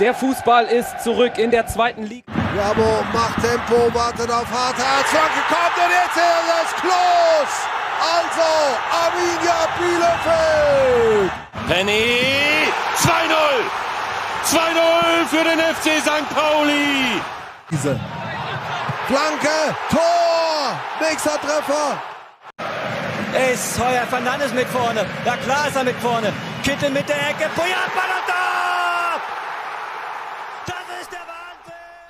Der Fußball ist zurück in der zweiten Liga. Jabo macht Tempo, wartet auf Harthardt. Flanke kommt und jetzt ist es Klos. Also Arminia Bielefeld. Penny 2-0. 2-0 für den FC St. Pauli. Diese Flanke, Tor, nächster Treffer. Ist Heuer Fernandes mit vorne. Ja klar ist er mit vorne. Kittel mit der Ecke. Puyat,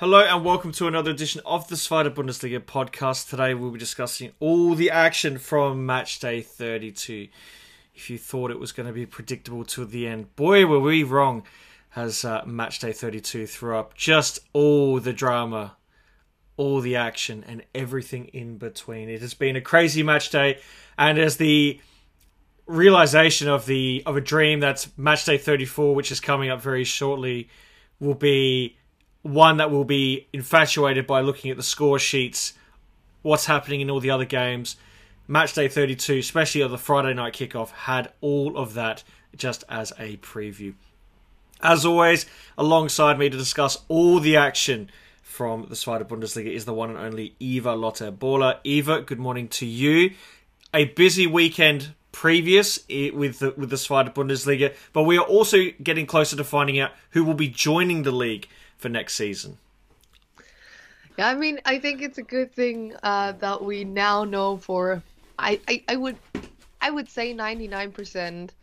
Hello and welcome to another edition of the Spider Bundesliga podcast. Today we'll be discussing all the action from match day 32. If you thought it was going to be predictable to the end, boy, were we wrong. As uh, match day 32 threw up just all the drama, all the action, and everything in between. It has been a crazy match day, and as the realization of the of a dream that's match day 34 which is coming up very shortly will be one that will be infatuated by looking at the score sheets what's happening in all the other games match day 32 especially on the friday night kickoff had all of that just as a preview as always alongside me to discuss all the action from the Zweite Bundesliga is the one and only Eva Lotte Bola. Eva, good morning to you. A busy weekend previous with the, with the Zweite Bundesliga, but we are also getting closer to finding out who will be joining the league for next season. Yeah, I mean, I think it's a good thing uh, that we now know for I, I, I would I would say ninety nine percent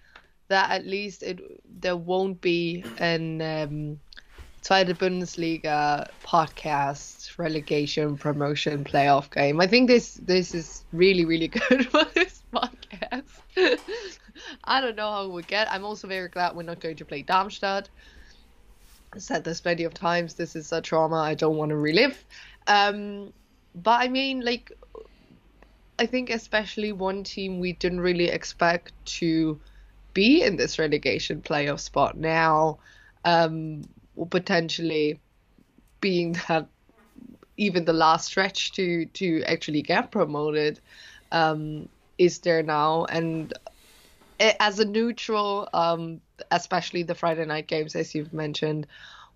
that at least it there won't be an um, Zweite Bundesliga podcast relegation promotion playoff game. I think this this is really really good for this podcast. I don't know how we get. I'm also very glad we're not going to play Darmstadt. Said this plenty of times. This is a trauma I don't want to relive. Um, but I mean, like, I think especially one team we didn't really expect to be in this relegation playoff spot now, um, potentially being that even the last stretch to to actually get promoted um, is there now and as a neutral um, especially the friday night games as you've mentioned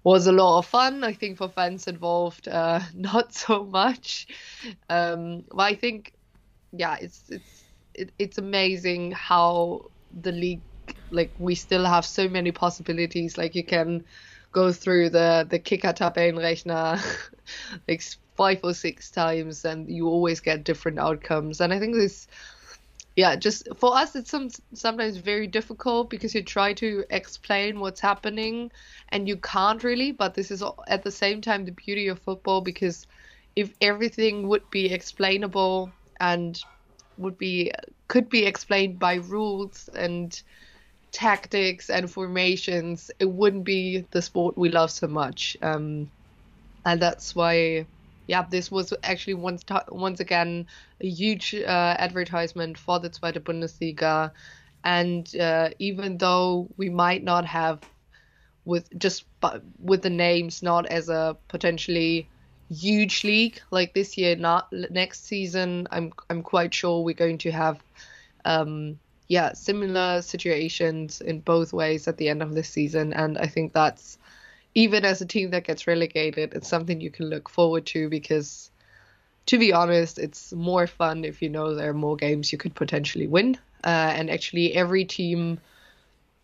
was a lot of fun. I think for fans involved uh, not so much. Um, but i think yeah it's it's it, it's amazing how the league like we still have so many possibilities. Like you can go through the the kicker tabellenrechner like five or six times and you always get different outcomes. And i think this yeah just for us it's some sometimes very difficult because you try to explain what's happening and you can't really but this is at the same time the beauty of football because if everything would be explainable and would be could be explained by rules and tactics and formations, it wouldn't be the sport we love so much. Um, and that's why, yeah, this was actually once once again a huge uh, advertisement for the Zweite Bundesliga. And uh, even though we might not have, with just with the names, not as a potentially huge league like this year, not next season, I'm I'm quite sure we're going to have. Um, yeah, similar situations in both ways at the end of this season. And I think that's, even as a team that gets relegated, it's something you can look forward to because, to be honest, it's more fun if you know there are more games you could potentially win. Uh, and actually, every team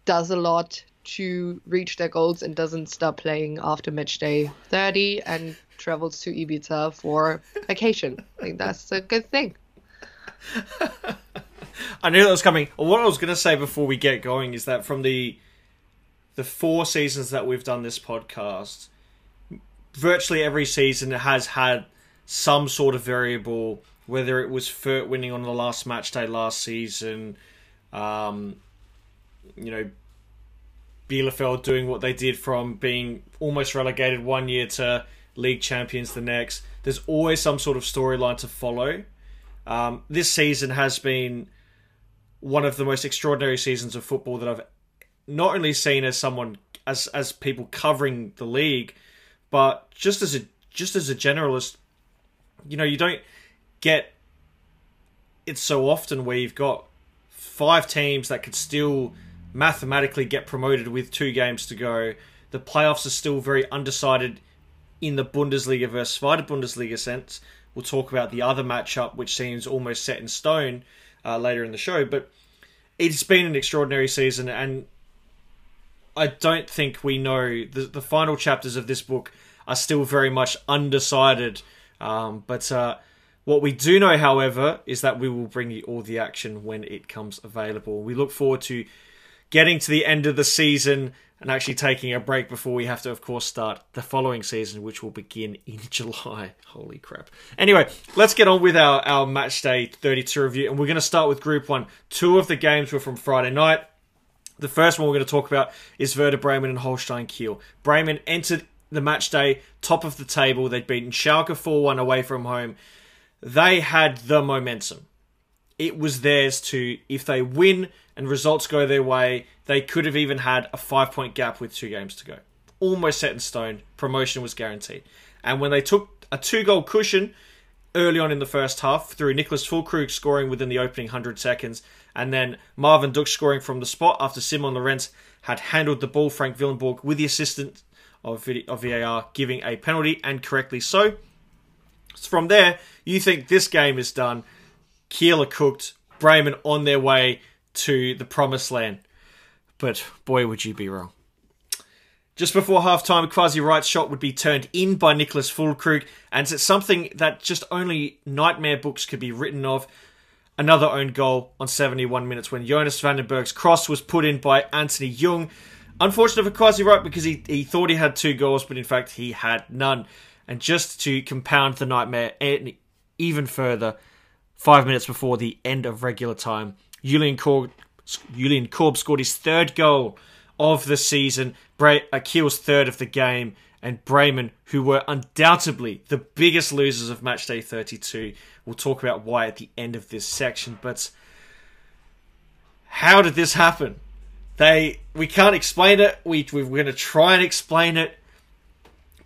does a lot to reach their goals and doesn't stop playing after match day 30 and travels to Ibiza for vacation. I think that's a good thing. I knew that was coming. What I was going to say before we get going is that from the the four seasons that we've done this podcast, virtually every season has had some sort of variable, whether it was Fürth winning on the last match day last season, um, you know, Bielefeld doing what they did from being almost relegated one year to league champions the next. There's always some sort of storyline to follow. Um, this season has been one of the most extraordinary seasons of football that I've not only seen as someone as as people covering the league, but just as a just as a generalist, you know, you don't get it so often where you've got five teams that could still mathematically get promoted with two games to go. the playoffs are still very undecided in the Bundesliga versus Zweite Bundesliga sense. We'll talk about the other matchup, which seems almost set in stone uh, later in the show. But it's been an extraordinary season, and I don't think we know the the final chapters of this book are still very much undecided. Um, but uh, what we do know, however, is that we will bring you all the action when it comes available. We look forward to getting to the end of the season and actually taking a break before we have to, of course, start the following season, which will begin in July. Holy crap. Anyway, let's get on with our, our match day 32 review, and we're going to start with Group 1. Two of the games were from Friday night. The first one we're going to talk about is Werder Bremen and Holstein Kiel. Bremen entered the match day top of the table. They'd beaten Schalke 4 1 away from home. They had the momentum. It was theirs to, if they win and results go their way, they could have even had a five point gap with two games to go. Almost set in stone. Promotion was guaranteed. And when they took a two goal cushion early on in the first half through Niclas Füllkrug scoring within the opening 100 seconds, and then Marvin Ducksch scoring from the spot after Simon Lorenz had handled the ball, Frank Willenborg, with the assistance of, of VAR, giving a penalty, and correctly so. From there, you think this game is done. Kiel cooked. Bremen on their way to the promised land. But boy, would you be wrong. Just before halftime, Kwasi Wriedt shot would be turned in by Niclas Füllkrug, and it's something that just only nightmare books could be written of. Another own goal on 71 minutes when Jonas Vandenberg's cross was put in by Anthony Jung. Unfortunate for Kwasi Wriedt because he, he thought he had two goals, but in fact he had none. And just to compound the nightmare even further, five minutes before the end of regular time, Julian Korb, Julian Korb scored his third goal of the season, Bra- Kiel's third of the game, and Bremen, who were undoubtedly the biggest losers of matchday 32. We'll talk about why at the end of this section, but how did this happen? They we can't explain it. We we're going to try and explain it,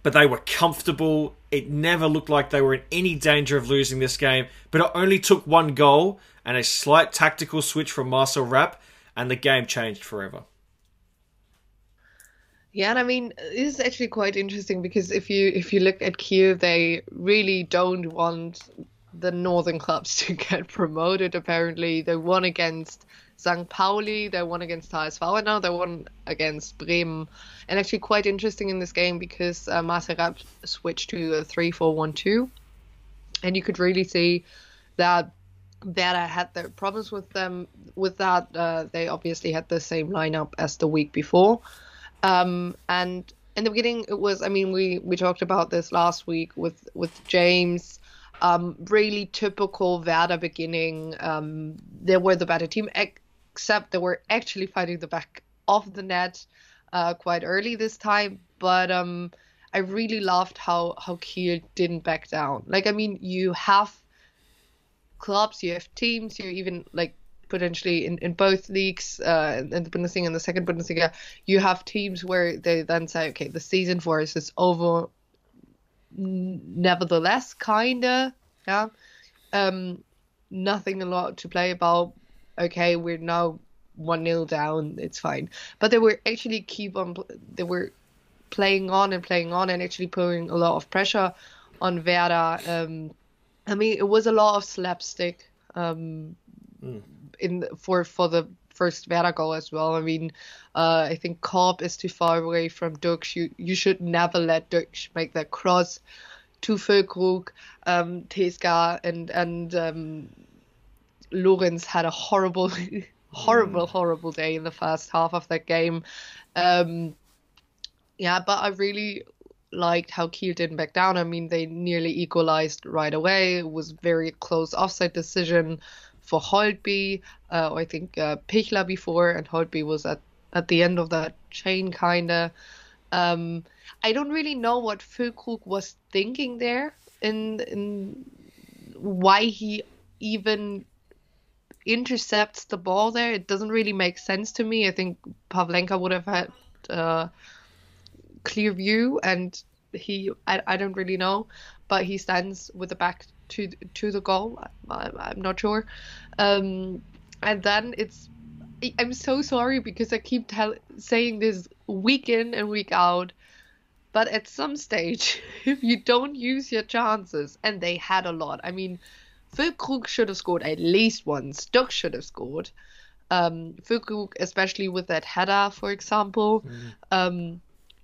but they were comfortable. It never looked like they were in any danger of losing this game. But it only took one goal and a slight tactical switch from Marcel Rapp, and the game changed forever. Yeah, and I mean, this is actually quite interesting because if you if you look at Kiel, they really don't want the northern clubs to get promoted. Apparently, they won against St. Pauli, they won against HSV, and now they won against Bremen. And actually, quite interesting in this game because uh, switched to a 3-4-1-2, and you could really see that Werder had their problems with them. With that, uh, they obviously had the same lineup as the week before. Um, and in the beginning, it was. I mean, we we talked about this last week with with James. Um, really typical Werder beginning. Um, they were the better team, except they were actually fighting the back of the net uh, quite early this time. But um, I really loved how how Kiel didn't back down. Like, I mean, you have clubs, you have teams, you even like potentially in, in both leagues, uh, in the Bundesliga and the second Bundesliga, you have teams where they then say, okay, the season for us is over. Nevertheless, kinda, yeah. Um, nothing a lot to play about. Okay, we're now one 0 down. It's fine. But they were actually keep on. They were playing on and playing on and actually putting a lot of pressure on Werder. Um, I mean, it was a lot of slapstick. Um, mm in for for the first goal as well. I mean, uh, I think Korb is too far away from Ducksch. You you should never let Ducksch make that cross to Füllkrug. Um, Thesker and and um, Lorenz had a horrible, horrible, mm. horrible day in the first half of that game. Um, yeah, but I really liked how Kiel didn't back down. I mean, they nearly equalized right away. It was very close offside decision for Holtby, uh, I think uh, Pichler before, and Holtby was at, at the end of that chain, kinda. Um, I don't really know what Füllkrug was thinking there, in in why he even intercepts the ball there. It doesn't really make sense to me. I think Pavlenka would have had uh, clear view, and he I, I don't really know, but he stands with the back to to the goal. I, I'm not sure. Um, and then it's I'm so sorry because I keep tell, saying this week in and week out. But at some stage, if you don't use your chances, and they had a lot, I mean, Füllkrug should have scored at least once. Ducksch should have scored. Um, Füllkrug, especially with that header, for example, mm. um,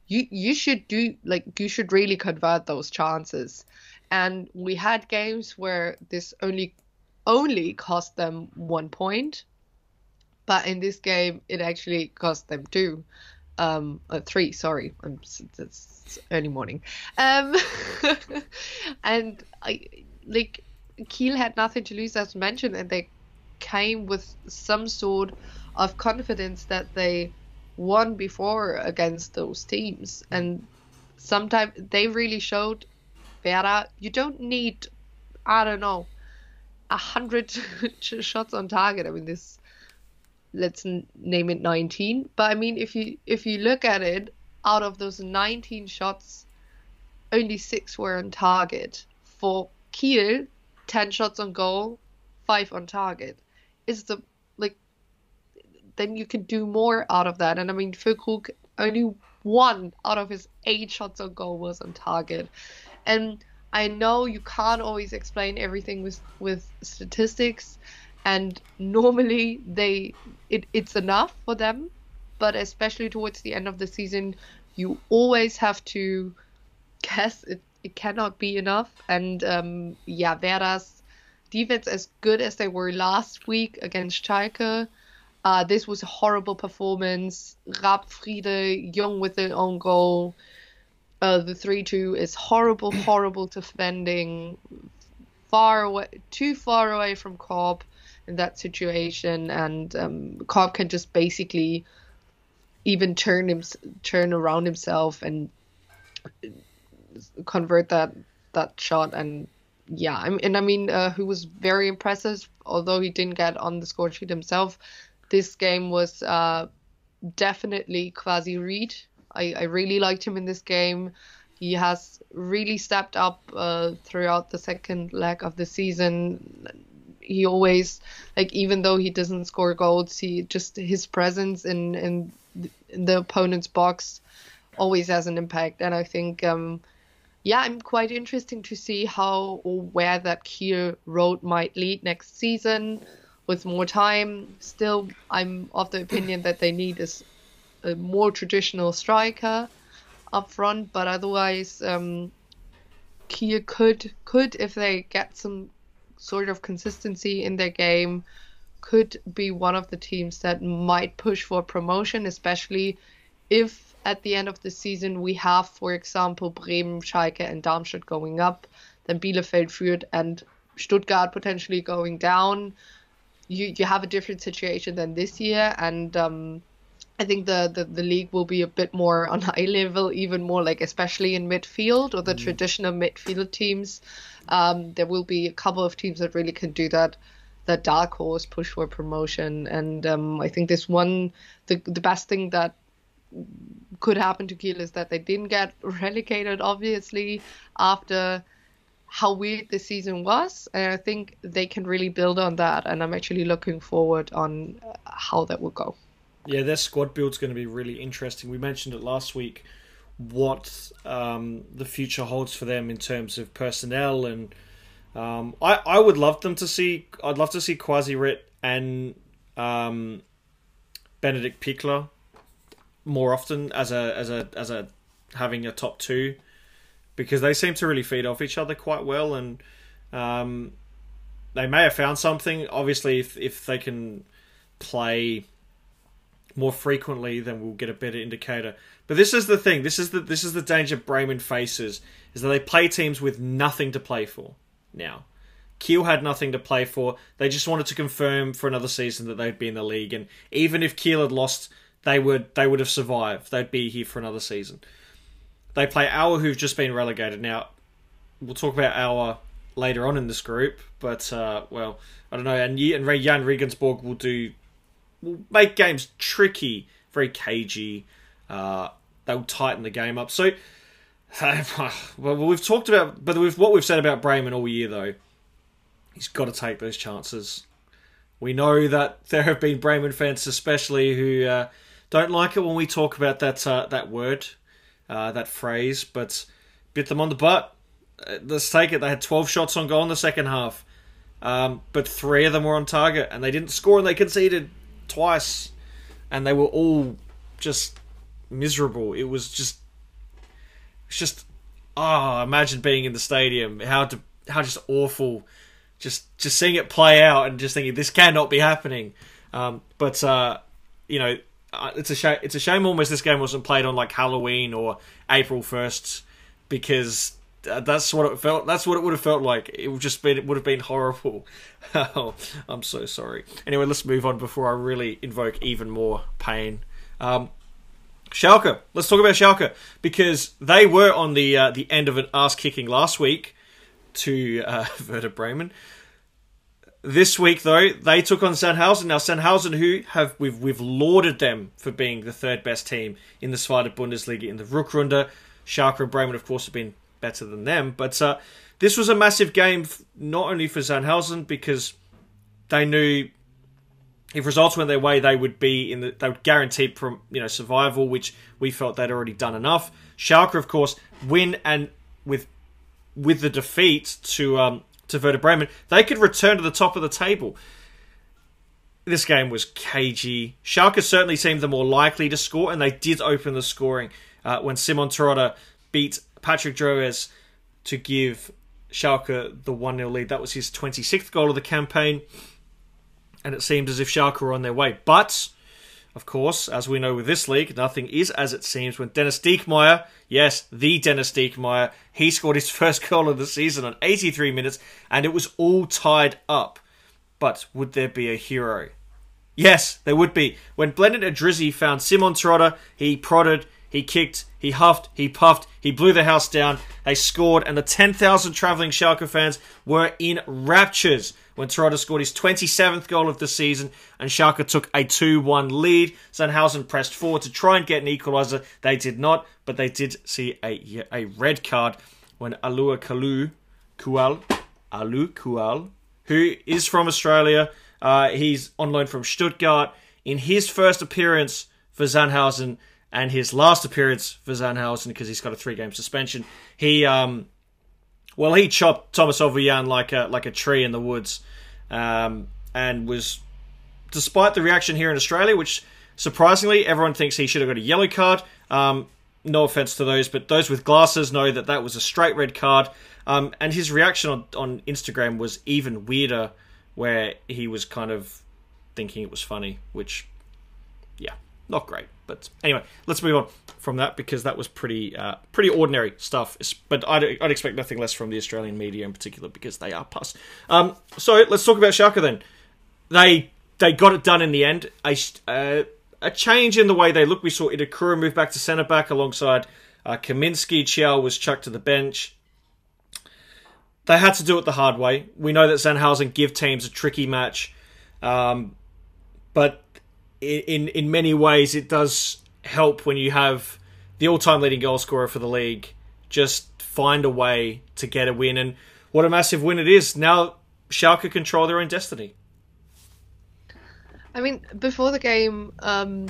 you you should do like you should really convert those chances. And we had games where this only only cost them one point, but in this game it actually cost them two, um, uh, three. Sorry, I'm, it's early morning. Um, and I like Kiel had nothing to lose, as mentioned, and they came with some sort of confidence that they won before against those teams. And sometimes they really showed Werder, you don't need, I don't know, a hundred shots on target. I mean, this, let's name it 19. But I mean, if you if you look at it, out of those 19 shots, only six were on target. For Kiel, 10 shots on goal, 5 on target. Is the like then you can do more out of that. And I mean Füllkrug only one out of his 8 shots on goal was on target. And I know you can't always explain everything with with statistics and normally they it, it's enough for them but especially towards the end of the season you always have to guess it it cannot be enough. And um, yeah, Werder's defense as good as they were last week against Schalke. Uh, this was a horrible performance. Raab Friedl, Jung with an own goal. Uh, the 3 2 is horrible, horrible defending. Far away, too far away from Korb in that situation. And um, Korb can just basically even turn him, turn around himself and convert that that shot and yeah I mean, and I mean uh, who was very impressive although he didn't get on the score sheet himself this game was uh, definitely Kwasi Wriedt I, I really liked him in this game. He has really stepped up uh, throughout the second leg of the season. He always like even though he doesn't score goals he just his presence in in, in the opponent's box always has an impact. And I think um, yeah, I'm quite interesting to see how or where that Kiel road might lead next season with more time. Still, I'm of the opinion that they need is a more traditional striker up front, but otherwise, um, Kiel could could if they get some sort of consistency in their game, could be one of the teams that might push for promotion, especially if at the end of the season we have, for example, Bremen, Schalke, and Darmstadt going up, then Bielefeld, Fürth, and Stuttgart potentially going down. You you have a different situation than this year, and um, I think the, the, the league will be a bit more on high level, even more like especially in midfield or the mm. traditional midfield teams. Um, there will be a couple of teams that really can do that. That dark horse push for promotion, and um, I think this one, the the best thing that could happen to Kiel is that they didn't get relegated, obviously, after how weird the season was. And I think they can really build on that. And I'm actually looking forward on how that will go. Yeah, their squad build's going to be really interesting. We mentioned it last week what um, the future holds for them in terms of personnel and um, I, I would love them to see I'd love to see Kwasi Wriedt and um, Benedikt Pichler more often as a as a as a having a top two because they seem to really feed off each other quite well and um, they may have found something. Obviously, if if they can play more frequently, then we'll get a better indicator. But this is the thing. This is the this is the danger Bremen faces is that they play teams with nothing to play for now. Kiel had nothing to play for. They just wanted to confirm for another season that they'd be in the league. And even if Kiel had lost they would they would have survived. They'd be here for another season. They play Aue, who've just been relegated. Now, we'll talk about Aue later on in this group, but uh, well, I don't know. And and Jahn Regensburg will do will make games tricky, very cagey. Uh, they'll tighten the game up. So, well, we've talked about, but with what we've said about Bremen all year, though, he's got to take those chances. We know that there have been Bremen fans, especially, who uh, Don't like it when we talk about that uh, that word, uh, that phrase, but bit them on the butt. Uh, let's take it. They had 12 shots on goal in the second half, um, but three of them were on target, and they didn't score, and they conceded twice, and they were all just miserable. It was just, it's just, ah, oh, imagine being in the stadium. How to, how just awful. Just, just seeing it play out and just thinking this cannot be happening. Um, but uh, you know, uh, it's a shame. It's a shame almost this game wasn't played on like Halloween or April first because that's what it felt. That's what it would have felt like. It would just been. It would have been horrible. oh, I'm so sorry. Anyway, let's move on before I really invoke even more pain. Um, Schalke. Let's talk about Schalke because they were on the uh, the end of an ass kicking last week to uh, Werder Bremen. This week, though, they took on Sandhausen. Now, Sandhausen, who have we've we've lauded them for being the third best team in the Zweite Bundesliga in the Rückrunde. Schalke and Bremen, of course, have been better than them. But uh, this was a massive game, not only for Sandhausen because they knew if results went their way, they would be in the they would guarantee from you know survival, which we felt they'd already done enough. Schalke, of course, win and with with the defeat to um, to Werder Bremen, they could return to the top of the table. This game was cagey. Schalke certainly seemed the more likely to score, and they did open the scoring uh, when Simon Terodde beat Patrick Drewes to give Schalke the 1 0 lead. That was his 26th goal of the campaign, and it seemed as if Schalke were on their way. But of course, as we know with this league, nothing is as it seems when Dennis Diekmeyer, yes, the Dennis Diekmeyer, he scored his first goal of the season on 83 minutes and it was all tied up. But would there be a hero? Yes, there would be. When Blendi Idrizi found Simon Terodde, he prodded, he kicked, he huffed, he puffed, he blew the house down. They scored, and the 10,000 travelling Schalke fans were in raptures when Terodde scored his 27th goal of the season and Schalke took a 2-1 lead. Sandhausen pressed forward to try and get an equaliser. They did not, but they did see a, a red card when Alua Kalu, Kual, Alu Kual, who is from Australia, uh, he's on loan from Stuttgart. In his first appearance for Sandhausen and his last appearance for Sandhausen, because he's got a three-game suspension, he um, well, he chopped Thomas Ouwejan like a like a tree in the woods, um, and was, despite the reaction here in Australia, which surprisingly everyone thinks he should have got a yellow card. Um, no offense to those, but those with glasses know that that was a straight red card. Um, and his reaction on, on Instagram was even weirder, where he was kind of thinking it was funny, which, yeah, not great. But anyway, let's move on from that because that was pretty uh, pretty ordinary stuff. But I'd, I'd, expect nothing less from the Australian media in particular because they are pus. Um, so let's talk about Schalke then. They they got it done in the end. A, uh, a change in the way they look. We saw Itakura move back to centre back alongside uh, Kaminski. Thiaw was chucked to the bench. They had to do it the hard way. We know that Sandhausen give teams a tricky match, um, but in in many ways it does help when you have the all-time leading goal scorer for the league just find a way to get a win. And what a massive win it is. Now Schalke control their own destiny. I mean before the game um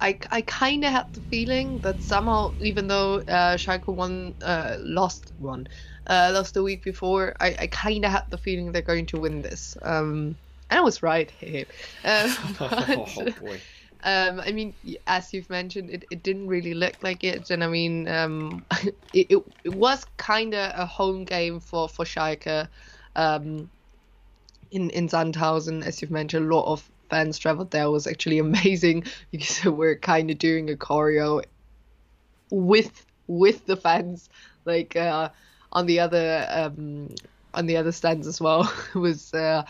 I, I kind of had the feeling that somehow, even though uh, Schalke won, uh, lost one, uh, lost the week before, I, I kind of had the feeling they're going to win this. Um, and I was right. um, but, oh boy. Um, I mean, as you've mentioned, it, it didn't really look like it, and I mean, um, it, it, it was kind of a home game for for Schalke. Um, in in Sandhausen, as you've mentioned, a lot of fans traveled there. It was actually amazing because we're kind of doing a choreo with with the fans, like uh, on the other um, on the other stands as well. it was uh,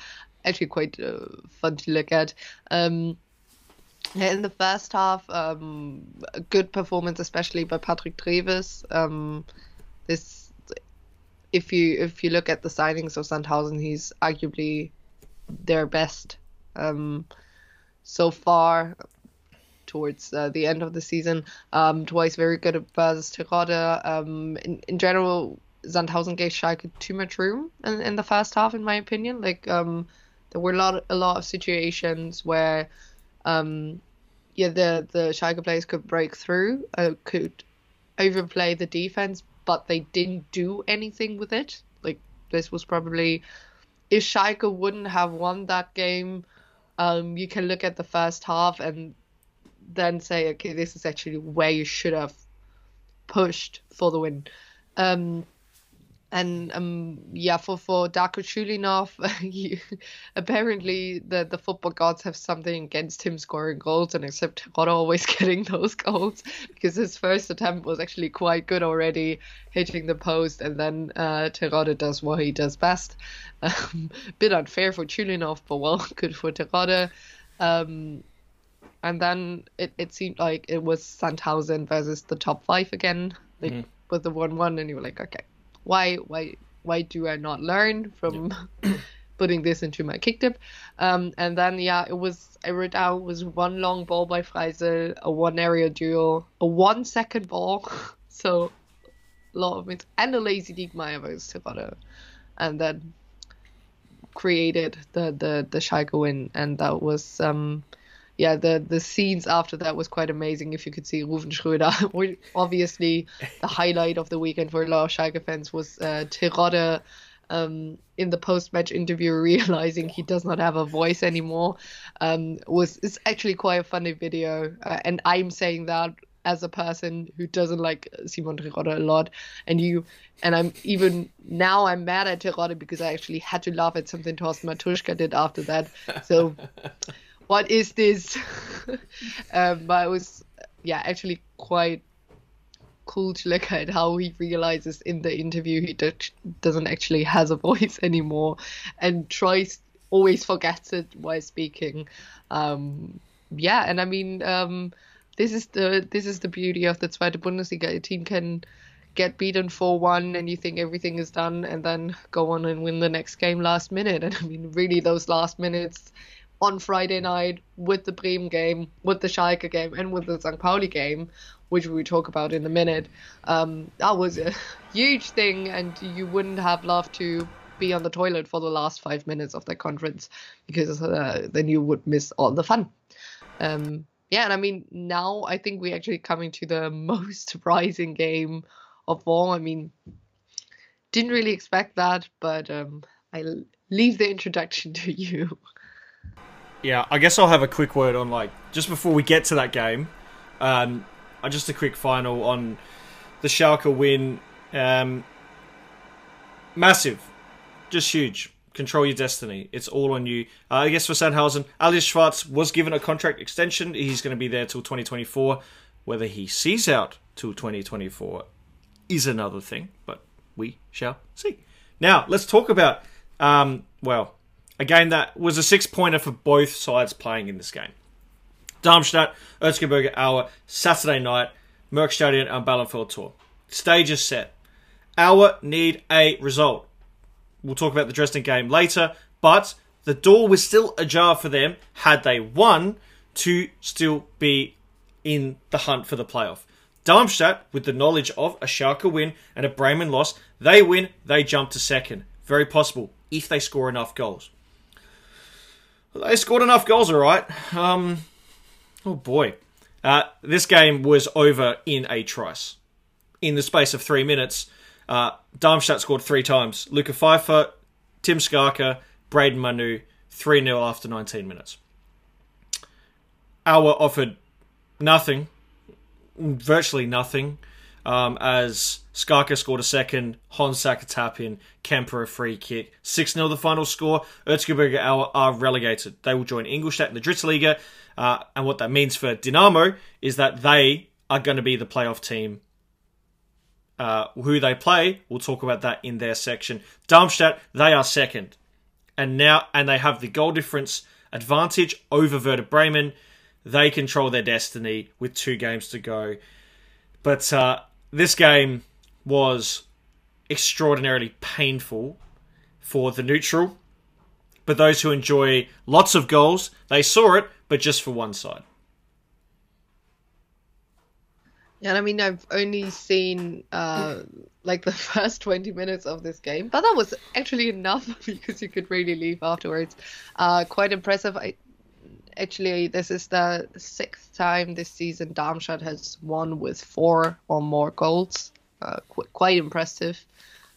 actually quite uh, fun to look at. Um, in the first half, um, a good performance, especially by Patrick Drewes. Um, this, if you if you look at the signings of Sandhausen, he's arguably their best um, so far towards uh, the end of the season. Um, twice very good versus Terodde. Um, in, in general, Sandhausen gave Schalke too much room in, in the first half, in my opinion. Like um, there were a lot a lot of situations where um, yeah, the the Schalke players could break through, uh, could overplay the defense, but they didn't do anything with it. Like this was probably if Schalke wouldn't have won that game, um, you can look at the first half and then say, okay, this is actually where you should have pushed for the win. Um, and um, yeah, for for Darko Churlinov, he, apparently the the football gods have something against him scoring goals, and except Terodde always getting those goals because his first attempt was actually quite good already, hitting the post, and then uh, does what he does best. Um, bit unfair for Chulinov, but well, good for Terodde. Um, and then it, it seemed like it was Sandhausen versus the top five again, like Mhm. with the one one, and you were like, okay, why why why do I not learn from putting this into my kick tip? Um, and then yeah, it was I wrote down it was one long ball by Freisel, a one area duel, a one second ball, so a lot of it, and a lazy Diekmeyer versus Terodde, and then created the the the Schalke win, and that was um yeah, the the scenes after that was quite amazing. If you could see Rouven Schröder, obviously the highlight of the weekend for a Schalke fans was uh, um, in the post-match interview realizing he does not have a voice anymore. Um, was it's actually quite a funny video, uh, and I'm saying that as a person who doesn't like Simon Terodde a lot, and you, and I'm even now I'm mad at Terodde because I actually had to laugh at something Torsten Matuschka did after that. So what is this? um, but it was, yeah, actually quite cool to look at how he realizes in the interview he do- doesn't actually has a voice anymore and tries always forgets it while speaking. Um, yeah, and I mean, um, this is the this is the beauty of the Zweite Bundesliga. A team can get beaten 4-1 and you think everything is done and then go on and win the next game last minute. And I mean, really those last minutes on Friday night with the Bremen game, with the Schalke game, and with the St. Pauli game, which we will talk about in a minute. Um, that was a huge thing, and you wouldn't have loved to be on the toilet for the last five minutes of that conference because uh, then you would miss all the fun. Um, yeah, and I mean, now I think we're actually coming to the most surprising game of all. I mean, didn't really expect that, but um, I'll leave the introduction to you. Yeah, I guess I'll have a quick word on like just before we get to that game. Um, uh, just a quick final on the Schalke win. Um, massive, just huge. Control your destiny. It's all on you. Uh, I guess for Sandhausen, Alois Schwartz was given a contract extension. He's going to be there till 2024. Whether he sees out till 2024 is another thing, but we shall see. Now, let's talk about, um, well, a game that was a six pointer for both sides playing in this game. Darmstadt, Erzgebirge Aue, Saturday night, Merckstadion and Böllenfalltor. Stage is set. Aue need a result. We'll talk about the Dresden game later, but the door was still ajar for them had they won to still be in the hunt for the playoff. Darmstadt, with the knowledge of a Schalke win and a Bremen loss, they win, they jump to second. Very possible if they score enough goals. They scored enough goals, all right. Um, oh boy, uh, this game was over in a trice. In the space of three minutes, uh, Darmstadt scored three times. Luca Pfeiffer, Tim Skarka, Braydon Manu, 3 0 after 19 minutes. Auer offered nothing, virtually nothing, um, as Skarka scored a second, Honsak a tap in, Kempe a free kick. 6 0 the final score. Erzgebirge are relegated. They will join Ingolstadt in the Drittliga, uh, and what that means for Dynamo is that they are going to be the playoff team uh, who they play. We'll talk about that in their section. Darmstadt, they are second, and now and they have the goal difference advantage over Werder Bremen. They control their destiny with two games to go. But uh, this game was extraordinarily painful for the neutral. But those who enjoy lots of goals, they saw it, but just for one side. Yeah, I mean, I've only seen uh, like the first 20 minutes of this game, but that was actually enough because you could really leave afterwards. Uh, quite impressive. I, actually, this is the sixth time this season Darmstadt has won with four or more goals. Uh, qu- quite impressive.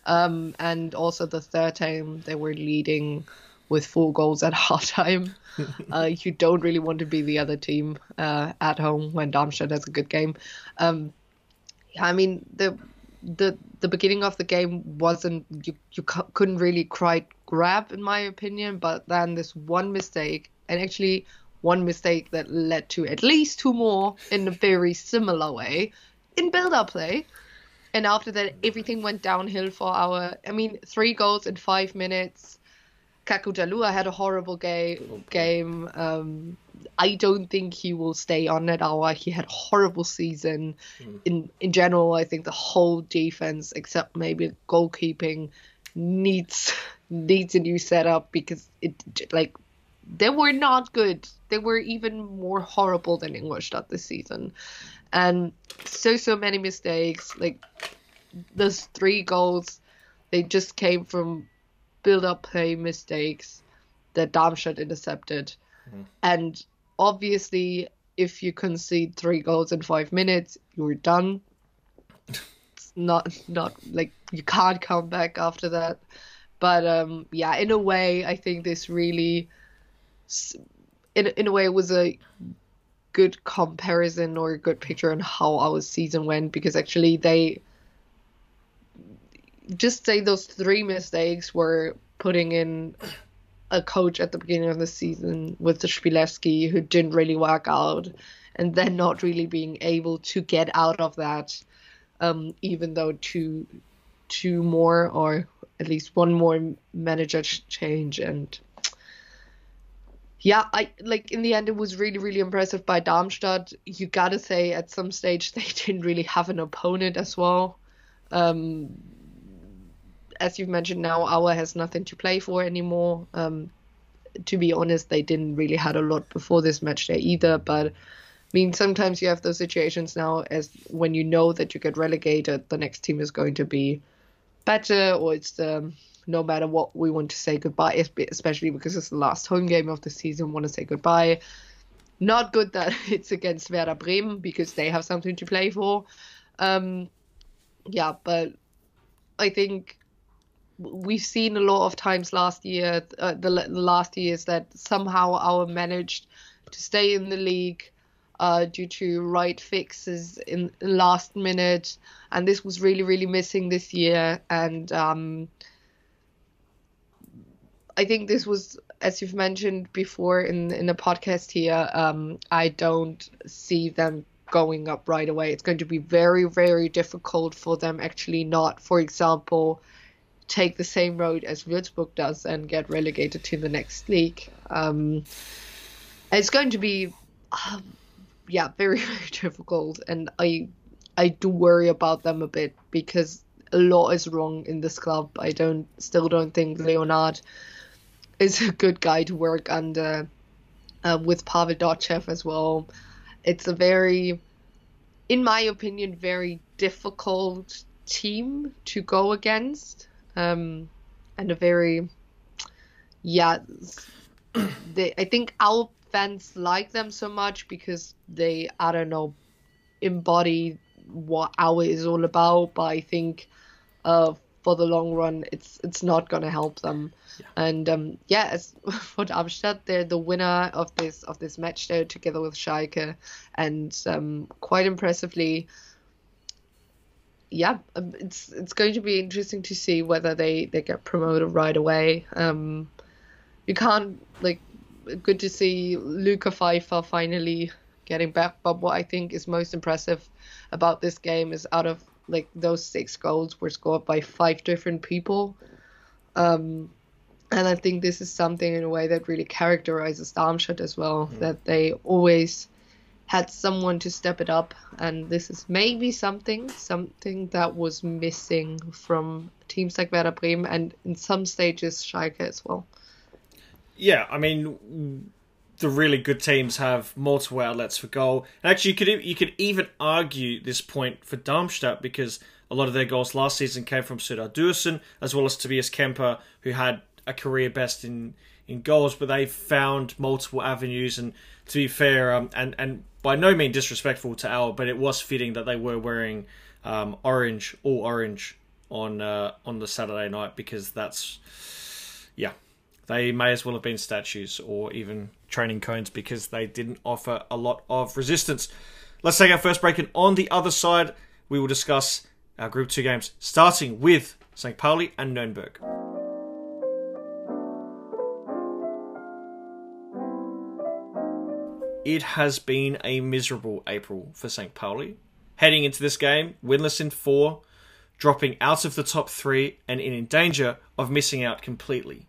Um, and also the third time they were leading with four goals at halftime. uh, you don't really want to be the other team uh, at home when Darmstadt has a good game. Um, I mean the the the beginning of the game wasn't you you c- couldn't really quite grab in my opinion, but then this one mistake and actually one mistake that led to at least two more in a very similar way in build-up play. And after that, everything went downhill for Aue. I mean, three goals in five minutes. Kaku Jalua had a horrible ga- game. Um, I don't think he will stay on at Aue. He had a horrible season. In in general, I think the whole defense, except maybe goalkeeping, needs needs a new setup because it like they were not good. They were even more horrible than Ingolstadt this season, and so so many mistakes. Like those three goals, they just came from build-up play mistakes that Darmstadt intercepted, and obviously, if you concede three goals in five minutes, you're done. It's not not like you can't come back after that. But um, yeah, in a way, I think this really, in in a way, it was a good comparison or a good picture on how our season went because actually they just say those three mistakes were putting in a coach at the beginning of the season with the Spilewski who didn't really work out and then not really being able to get out of that um, even though two two more or at least one more manager change and yeah i like in the end it was really really impressive by darmstadt. You gotta say at some stage they didn't really have an opponent as well. Um as you've mentioned now Aue has nothing to play for anymore. Um to be honest they didn't really had a lot before this match day either but I mean, sometimes you have those situations now as when you know that you get relegated, the next team is going to be better, or it's the no matter what we want to say goodbye, especially because it's the last home game of the season, want to say goodbye. Not good that it's against Werder Bremen because they have something to play for. Um, yeah, but I think we've seen a lot of times last year, uh, the, the last years, that somehow Aue managed to stay in the league uh, due to right fixes in last minute, and this was really really missing this year. And um, I think this was, as you've mentioned before in in the podcast here, um, I don't see them going up right away. It's going to be very very difficult for them actually not, for example, take the same road as Würzburg does and get relegated to the next league. Um, it's going to be. Um, yeah, very very difficult, and I I do worry about them a bit because a lot is wrong in this club. I don't still don't think Leonhardt is a good guy to work under. Uh, with Pavel Dotchev as well, it's a very, in my opinion, very difficult team to go against, um, and a very, yeah, they. I think Aue fans like them so much because they I don't know embody what Aue is all about but I think uh for the long run it's it's not gonna help them yeah. and um yeah as for Darmstadt they're the winner of this of this match there together with Schalke and um quite impressively yeah it's it's going to be interesting to see whether they they get promoted right away um you can't like good to see Luca Pfeiffer finally getting back. But what I think is most impressive about this game is out of like those six goals were scored by five different people. Um, and I think this is something in a way that really characterizes Darmstadt as well, mm. that they always had someone to step it up. And this is maybe something, something that was missing from teams like Werder Bremen and in some stages Schalke as well yeah, I mean, the really good teams have multiple outlets for goal. Actually, you could you could even argue this point for Darmstadt because a lot of their goals last season came from Serdar Dursun as well as Tobias Kempe, who had a career best in in goals, but they found multiple avenues. And to be fair, um, and and by no means disrespectful to Al, but it was fitting that they were wearing um, orange, all orange on uh, on the Saturday night because that's yeah, they may as well have been statues or even training cones because they didn't offer a lot of resistance. Let's take our first break, and on the other side, we will discuss our Group 2 games, starting with St. Pauli and Nuremberg. It has been a miserable April for St. Pauli. Heading into this game, winless in four, dropping out of the top three, and in danger of missing out completely.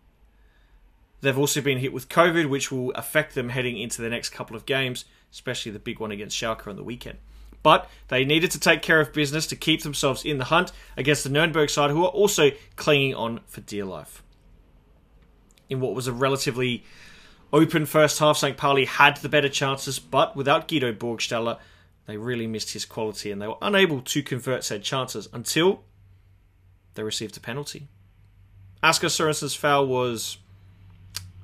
They've also been hit with COVID, which will affect them heading into the next couple of games, especially the big one against Schalke on the weekend. But they needed to take care of business to keep themselves in the hunt against the Nuremberg side, who are also clinging on for dear life. In what was a relatively open first half, St. Pauli had the better chances, but without Guido Burgstaller, they really missed his quality and they were unable to convert said chances until they received a penalty. Asger Sørensen's foul was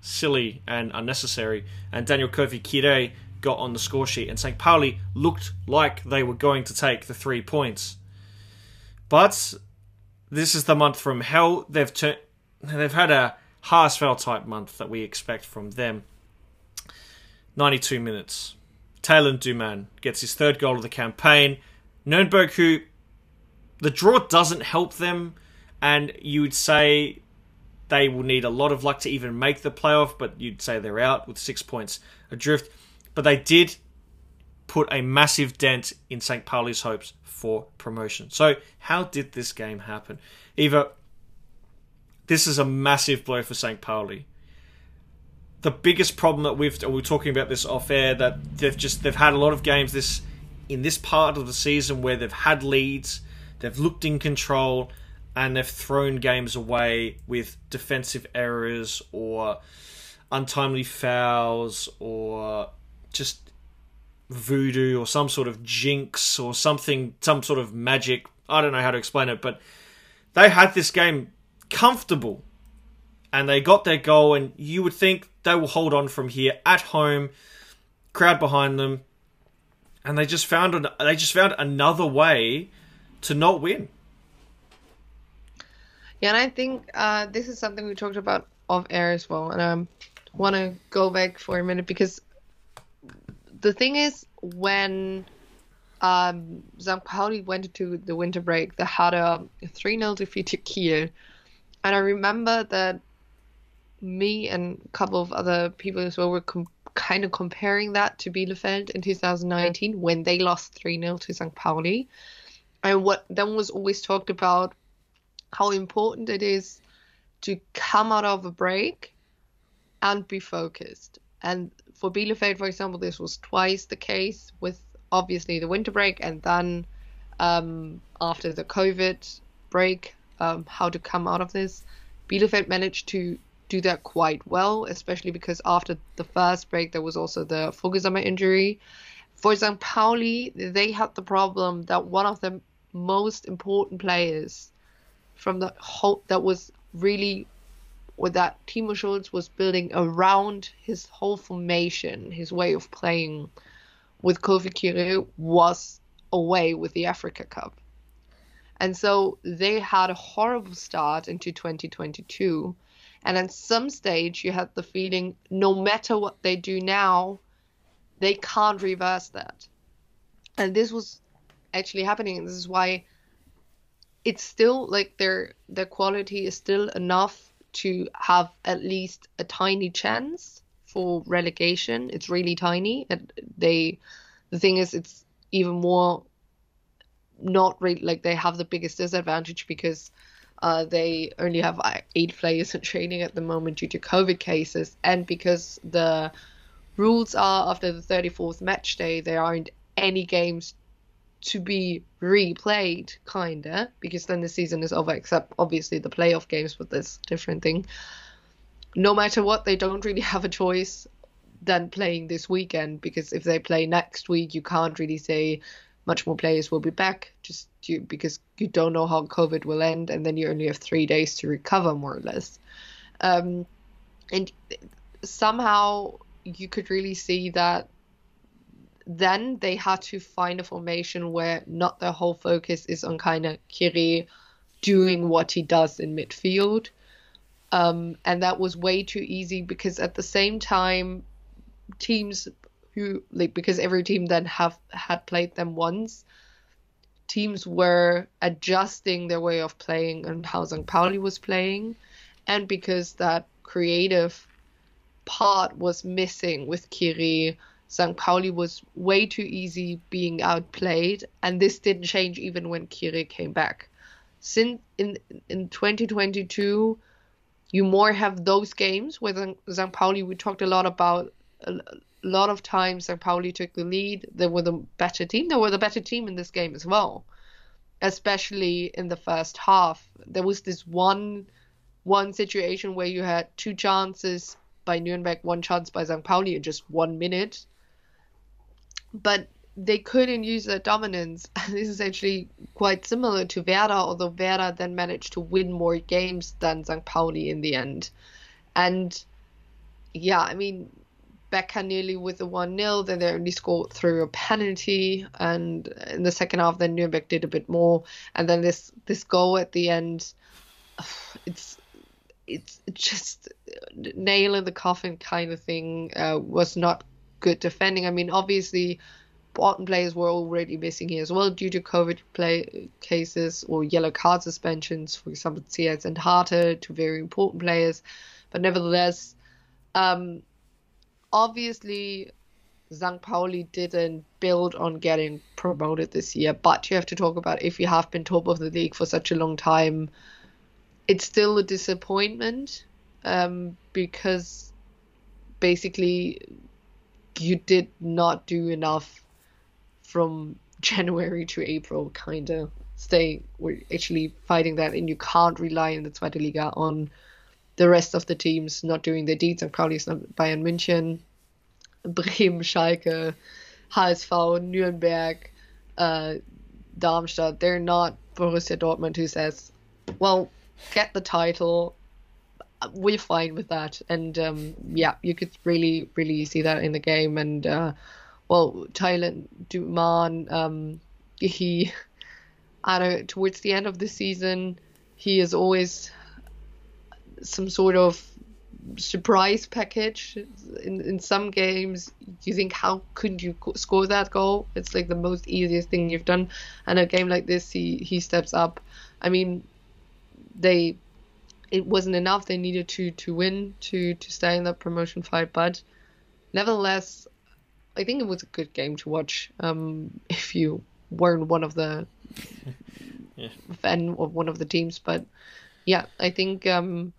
silly and unnecessary, and Daniel-Kofi Kyereh got on the score sheet, and St. Pauli looked like they were going to take the three points. But this is the month from hell. They've turned. They've had a HSV type month that we expect from them. 92 minutes. Taylan Duman gets his third goal of the campaign. Nürnberg, who the draw doesn't help them, and you would say they will need a lot of luck to even make the playoff, but you'd say they're out with six points adrift. But they did put a massive dent in St. Pauli's hopes for promotion. So, how did this game happen? Eva, this is a massive blow for St. Pauli. The biggest problem that we've we we're talking about this off air that they've just they've had a lot of games this in this part of the season where they've had leads, they've looked in control, and they've thrown games away with defensive errors or untimely fouls or just voodoo or some sort of jinx or something, some sort of magic. I don't know how to explain it, but they had this game comfortable and they got their goal, and you would think they will hold on from here at home, crowd behind them, and they just found an, they just found another way to not win. Yeah, and I think uh, this is something we talked about off air as well, and I um, want to go back for a minute because the thing is when um. Pauli went into the winter break, they had a 3 0 defeat to Kiel. And I remember that me and a couple of other people as well were com- kind of comparing that to Bielefeld in 2019 when they lost 3 0 to St. Pauli. And what then was always talked about how important it is to come out of a break and be focused. And for Bielefeld, for example, this was twice the case with obviously the winter break and then um, after the COVID break, um, how to come out of this. Bielefeld managed to do that quite well, especially because after the first break, there was also the Voglsammer injury. For St. Pauli, they had the problem that one of the most important players from the whole that was really what that Timo Schultz was building around his whole formation, his way of playing with Kofi Kyereh was away with the Africa Cup. And so they had a horrible start into 2022. And at some stage, you had the feeling no matter what they do now, they can't reverse that. And this was actually happening. This is why it's still like their their quality is still enough to have at least a tiny chance for relegation. It's really tiny. And they, the thing is, it's even more not really like they have the biggest disadvantage because uh, they only have eight players in training at the moment due to COVID cases, and because the rules are after the 34th match day, there aren't any games to be replayed, kinda, because then the season is over, except obviously the playoff games, but that's a different thing. No matter what, they don't really have a choice than playing this weekend, because if they play next week, you can't really say much more players will be back, just to, because you don't know how COVID will end, and then you only have three days to recover, more or less. Um, and somehow you could really see that then they had to find a formation where not their whole focus is on kind of Kyereh doing what he does in midfield. Um, and that was way too easy because at the same time, teams who like because every team then have had played them once, teams were adjusting their way of playing and how Zhang Pauli was playing, and because that creative part was missing with Kyereh St. Pauli was way too easy being outplayed, and this didn't change even when Kyereh came back. Since in in 2022, you more have those games where St. Pauli. We talked a lot about a lot of times St. Pauli took the lead. They were the better team. They were the better team in this game as well, especially in the first half. There was this one one situation where you had two chances by Nuremberg, one chance by St. Pauli in just one minute but they couldn't use their dominance. this is actually quite similar to Werder, although Werder then managed to win more games than St. Pauli in the end. And yeah, I mean, Becker nearly with the 1 0, then they only scored through a penalty. And in the second half, then Nuremberg did a bit more. And then this, this goal at the end, it's it's just nail in the coffin kind of thing uh, was not good defending. I mean, obviously, important players were already missing here as well due to COVID play cases or yellow card suspensions. For example, Ciaz and Hartel, two very important players. But nevertheless, um, obviously, St. Pauli didn't build on getting promoted this year. But you have to talk about if you have been top of the league for such a long time, it's still a disappointment um, because basically you did not do enough from January to April, kind of stay. We're actually fighting that, and you can't rely in the Zweite Liga on the rest of the teams not doing their deeds. And probably it's not Bayern München, Bremen, Schalke, HSV, Nuremberg, uh, Darmstadt. They're not Borussia Dortmund who says, well, get the title, we're fine with that. And um, yeah, you could really, really see that in the game. And uh, well, Taylan Duman, um, he, I don't towards the end of the season, he is always some sort of surprise package. In in some games, you think, how could you score that goal? It's like the most easiest thing you've done. And a game like this, he he steps up. I mean, they it wasn't enough. They needed to to win to to stay in that promotion fight. But nevertheless, I think it was a good game to watch. Um, if you weren't one of the yeah. fan of one of the teams, but yeah, I think um,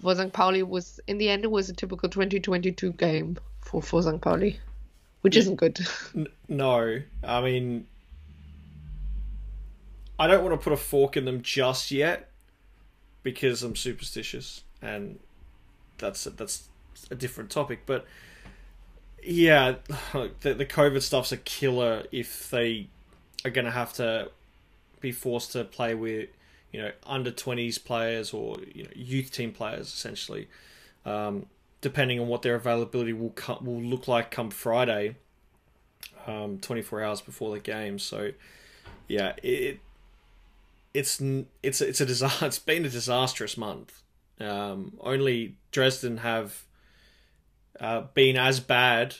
for St. Pauli was in the end it was a typical 2022 game for for St. Pauli, which yeah. isn't good. no, I mean. I don't want to put a fork in them just yet because I'm superstitious, and that's that's a different topic. But yeah, the, the COVID stuff's a killer if they are going to have to be forced to play with you know under 20s players or you know youth team players essentially um, depending on what their availability will come, will look like come Friday um, 24 hours before the game so yeah it it's it's it's a disaster. It's been a disastrous month. Um, only Dresden have uh, been as bad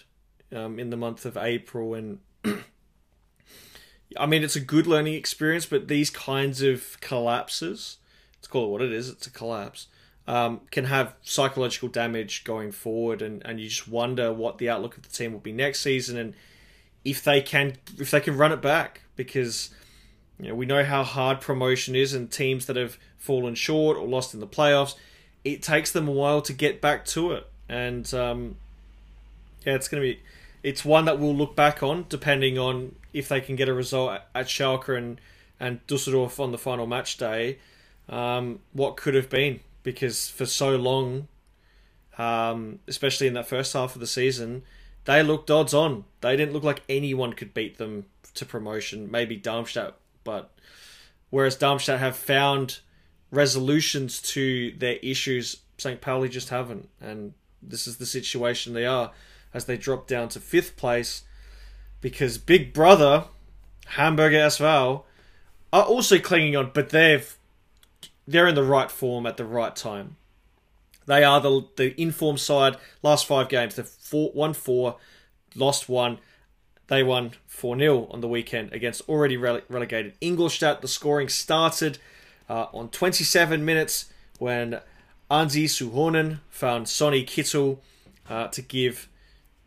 um, in the month of April, and I mean it's a good learning experience. But these kinds of collapses, let's call it what it is. It's a collapse. Um, can have psychological damage going forward, and, and you just wonder what the outlook of the team will be next season, and if they can if they can run it back because you know, we know how hard promotion is, and teams that have fallen short or lost in the playoffs, it takes them a while to get back to it. And um, yeah, it's going to be, it's one that we'll look back on depending on if they can get a result at Schalke and and Dusseldorf on the final match day. Um, what could have been because for so long, um, especially in that first half of the season, they looked odds on. They didn't look like anyone could beat them to promotion. Maybe Darmstadt but whereas Darmstadt have found resolutions to their issues St. Pauli just haven't. And this is the situation they are as they drop down to fifth place because Big Brother, Hamburger SV, are also clinging on, but they've they're in the right form at the right time. They are the the informed side. Last five games, they've four, won four, lost one. They won 4 0 on the weekend against already rele- relegated Ingolstadt. The scoring started uh, on 27 minutes when Anssi Suhonen found Sonny Kittel uh, to give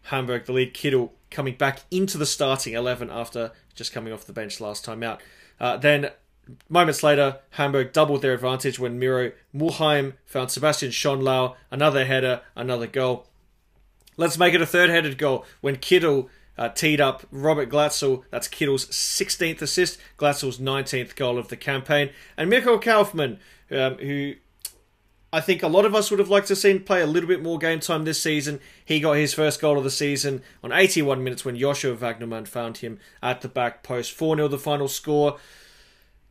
Hamburg the lead. Kittel coming back into the starting 11 after just coming off the bench last time out. Uh, then, moments later, Hamburg doubled their advantage when Miro Muheim found Sebastian Schonlau, another header, another goal. Let's make it a third headed goal when Kittel uh, teed up Robert Glatzel. That's Kittel's 16th assist, Glatzel's 19th goal of the campaign. And Mikkel Kaufmann, um, who I think a lot of us would have liked to see play a little bit more game time this season. He got his first goal of the season on 81 minutes when Josha Vagnoman found him at the back post. 4 0 the final score.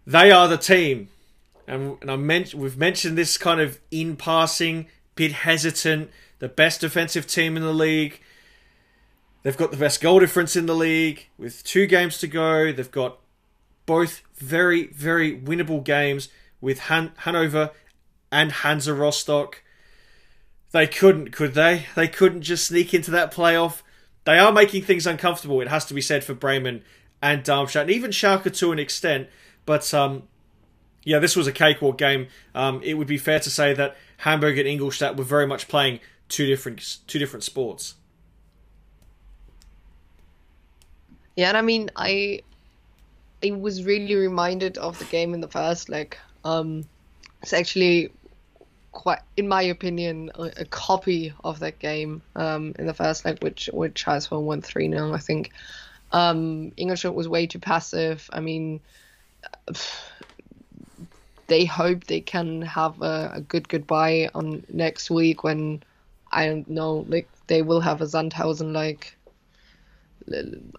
They are the team. And, and I men- we've mentioned this kind of in passing, bit hesitant. The best defensive team in the league. They've got the best goal difference in the league with two games to go. They've got both very, very winnable games with Han- Hanover and Hansa Rostock. They couldn't, could they? They couldn't just sneak into that playoff. They are making things uncomfortable, it has to be said, for Bremen and Darmstadt, and even Schalke to an extent. But um, yeah, this was a cakewalk game. Um, it would be fair to say that Hamburg and Ingolstadt were very much playing two different two different sports. Yeah, and I mean, I I was really reminded of the game in the first leg. Um, it's actually quite, in my opinion, a, a copy of that game um, in the first leg, which which has won three 0 I think. Um, Ingolstadt was way too passive. I mean, they hope they can have a, a good goodbye on next week when I don't know, like they will have a Sandhausen like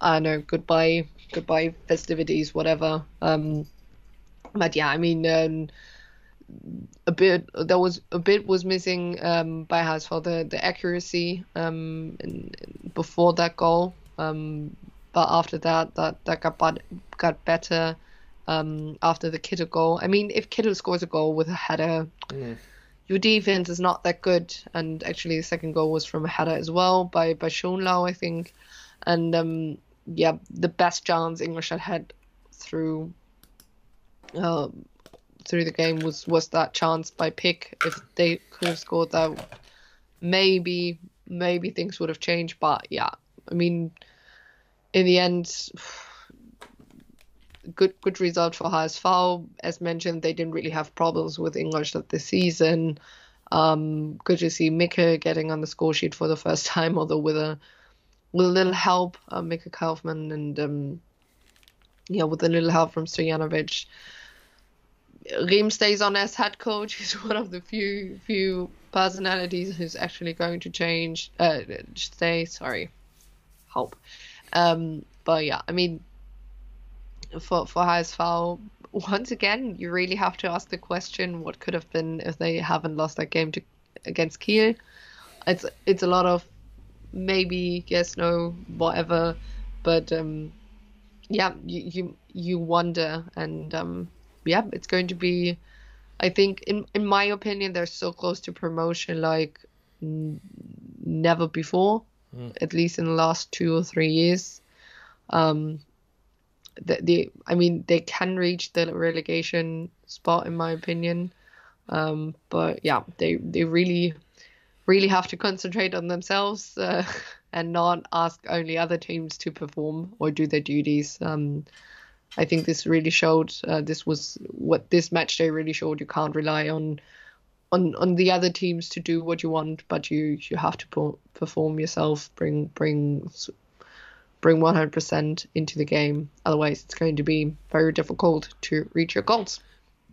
I don't know, goodbye, goodbye festivities, whatever. Um, but yeah, I mean, um, a bit there was a bit was missing um, by House for the the accuracy um, in, in before that goal. Um, but after that, that that got but, got better. Um, after the Kittel goal, I mean, if Kittel scores a goal with a header, Mm. your defense is not that good. And actually, the second goal was from a header as well by by Schonlau, I think. And um, yeah, the best chance English had through uh, through the game was was that chance by Pick. If they could have scored that, maybe maybe things would have changed. But yeah, I mean, in the end, good good result for HSV. As mentioned, they didn't really have problems with Ingolstadt this season. Um, good to see Mika getting on the score sheet for the first time, although with a with a little help, uh, Mika Kaufmann, and um, yeah, with a little help from Stojanovic. Rehm stays on as head coach. He's one of the few few personalities who's actually going to change. Uh, stay. Sorry, help. Um, but yeah, I mean, for for HSV, once again, you really have to ask the question: what could have been if they haven't lost that game to against Kiel? It's it's a lot of maybe yes, no, whatever, but um, yeah, you you you wonder, and um, yeah, it's going to be. I think, in in my opinion, they're so close to promotion like n- never before, at least in the last two or three years. Um, the, the I mean, they can reach the relegation spot, in my opinion. Um, but yeah, they they really really have to concentrate on themselves uh, and not ask only other teams to perform or do their duties. Um, I think this really showed. Uh, this was what this match day really showed. You can't rely on on on the other teams to do what you want, but you you have to per- perform yourself. Bring bring bring 100% into the game. Otherwise, it's going to be very difficult to reach your goals.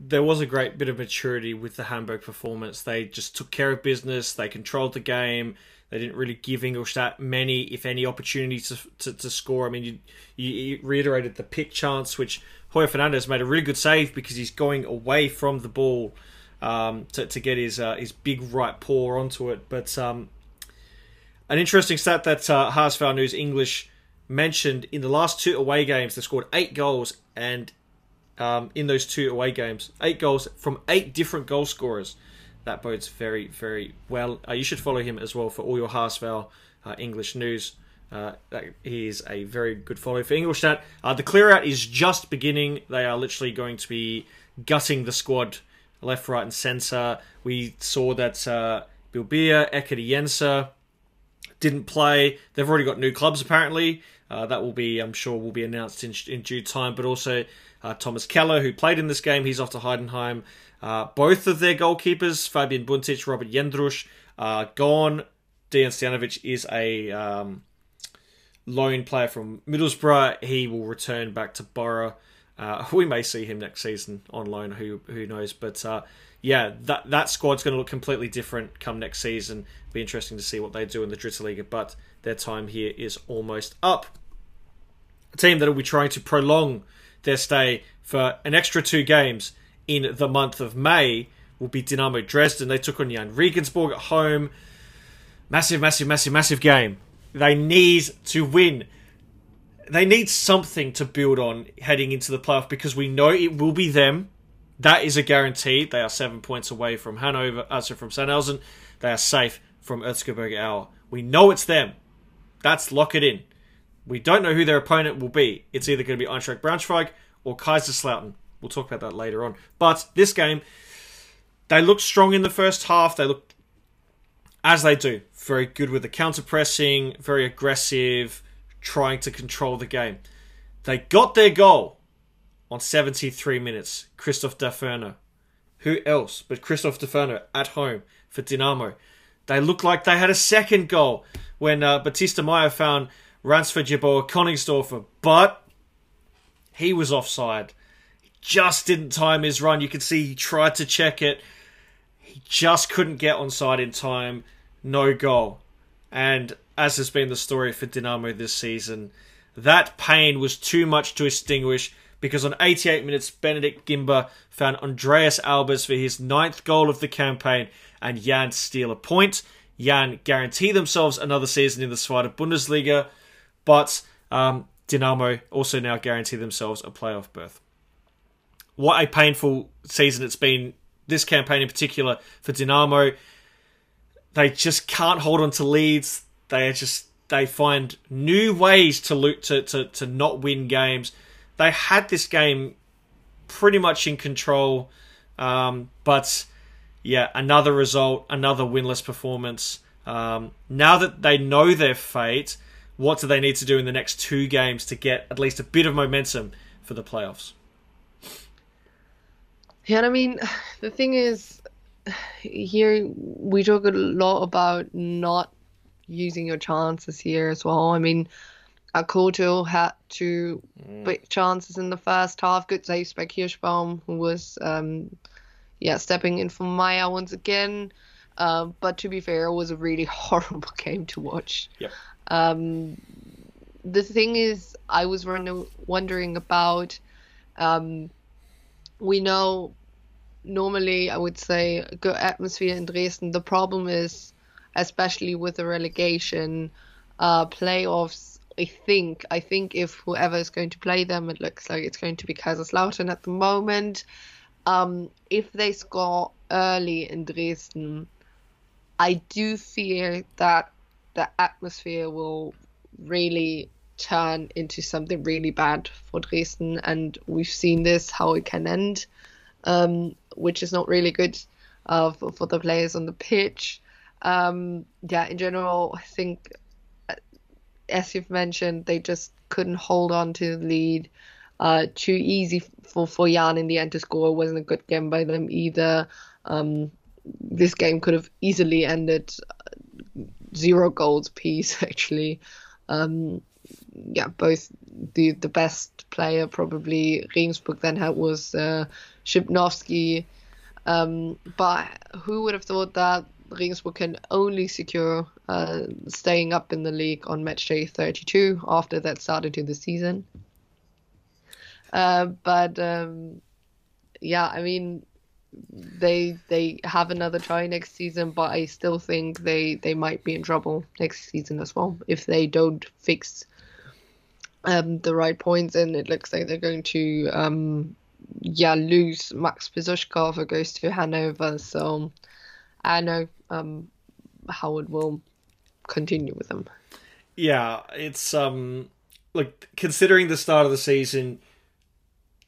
There was a great bit of maturity with the Hamburg performance. They just took care of business. They controlled the game. They didn't really give Ingolstadt many, if any, opportunities to, to, to score. I mean, you, you, reiterated the pick chance, which Heuer Fernandes made a really good save because he's going away from the ball um, to, to get his uh, his big right paw onto it. But um, an interesting stat that uh, HSV News English mentioned in the last two away games, they scored eight goals, and um, in those two away games, eight goals from eight different goal scorers. That bodes very, very well. Uh, you should follow him as well for all your HSV uh, English news. Uh, he is a very good follow for Ingolstadt. Uh, the clear out is just beginning. They are literally going to be gutting the squad left, right, and centre. We saw that uh, Bilbija, Ekeri Jenser didn't play. They've already got new clubs apparently. Uh, that will be, I'm sure, will be announced in, in due time. But also uh, Thomas Keller, who played in this game, he's off to Heidenheim. Uh, both of their goalkeepers, Fabijan Buntić, Robert Jendrusch, are gone. Dejan Stojanovic is a um, loan player from Middlesbrough. He will return back to Borough. Uh, we may see him next season on loan. Who who knows? But uh, yeah, that that squad's going to look completely different come next season. Be interesting to see what they do in the Dritte But their time here is almost up. A team that will be trying to prolong their stay for an extra two games in the month of May will be Dynamo Dresden. They took on Jahn Regensburg at home. Massive, massive, massive, massive game. They need to win. They need something to build on heading into the playoff because we know it will be them. That is a guarantee. They are seven points away from Hanover, also uh, from Sandhausen. They are safe from Erzgebirge Aue. We know it's them. That's lock it in. We don't know who their opponent will be. It's either going to be Eintracht Braunschweig or Kaiserslautern. We'll talk about that later on. But this game, they looked strong in the first half. They looked, as they do, very good with the counter pressing, very aggressive, trying to control the game. They got their goal on 73 minutes. Christoph Daferner. Who else but Christoph Daferner at home for Dynamo? They looked like they had a second goal when uh, Batista Meyer found Ransford Yeboah Königsdörffer, but he was offside. He just didn't time his run. You can see he tried to check it. He just couldn't get onside in time. No goal. And as has been the story for Dynamo this season, that pain was too much to extinguish because on 88 minutes, Benedikt Gimber found Andreas Albers for his ninth goal of the campaign and Jahn steal a point. Jahn guarantee themselves another season in the Zweite Bundesliga, but um, Dynamo also now guarantee themselves a playoff berth. What a painful season it's been, this campaign in particular, for Dynamo. They just can't hold on to leads. They just they find new ways to loot to, to, to not win games. They had this game pretty much in control, um, but yeah, another result, another winless performance. Um, now that they know their fate, what do they need to do in the next two games to get at least a bit of momentum for the playoffs? Yeah, I mean, the thing is, here we talk a lot about not using your chances here as well. I mean, Akoto had two mm. big chances in the first half. Good saves by Kirschbaum, who was, um, yeah, stepping in for Meyer once again. Uh, but to be fair, it was a really horrible game to watch. Yep. Um, the thing is, I was wondering about. Um, we know normally, I would say, good atmosphere in Dresden. The problem is, especially with the relegation uh, playoffs. I think I think if whoever is going to play them, it looks like it's going to be Kaiserslautern at the moment. Um, if they score early in Dresden, I do fear that the atmosphere will really turn into something really bad for Dresden, and we've seen this how it can end, um, which is not really good uh, for, for, the players on the pitch. Um, yeah, in general, I think, as you've mentioned, they just couldn't hold on to the lead. Uh, too easy for, for Jahn in the end to score. It wasn't a good game by them either. Um, this game could have easily ended zero goals piece actually. Um, yeah, both the the best player probably Regensburg then had was uh, Shipnoski. Um, but who would have thought that Regensburg can only secure uh, staying up in the league on match day 32 after that started to the season? Uh, but um, yeah, I mean, they they have another try next season, but I still think they they might be in trouble next season as well if they don't fix um the right points. And it looks like they're going to um yeah lose Max Besuschkow who goes to Hanover. So I know um how it will continue with them. Yeah, it's um like considering the start of the season,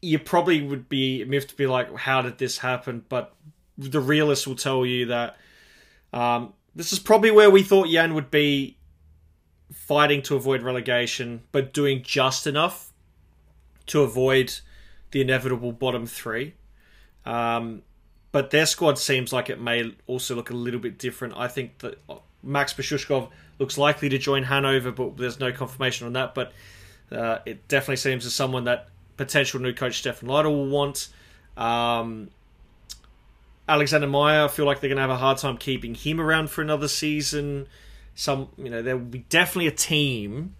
you probably would be miffed to be like, how did this happen? But the realist will tell you that um, this is probably where we thought Jahn would be fighting to avoid relegation, but doing just enough to avoid the inevitable bottom three. Um, but their squad seems like it may also look a little bit different. I think that Max Besuschkow looks likely to join Hanover, but there's no confirmation on that. But uh, it definitely seems as someone that potential new coach Stefan Leitl will want. Um, Alexander Meyer, I feel like they're going to have a hard time keeping him around for another season. Some, you know, there will be definitely a team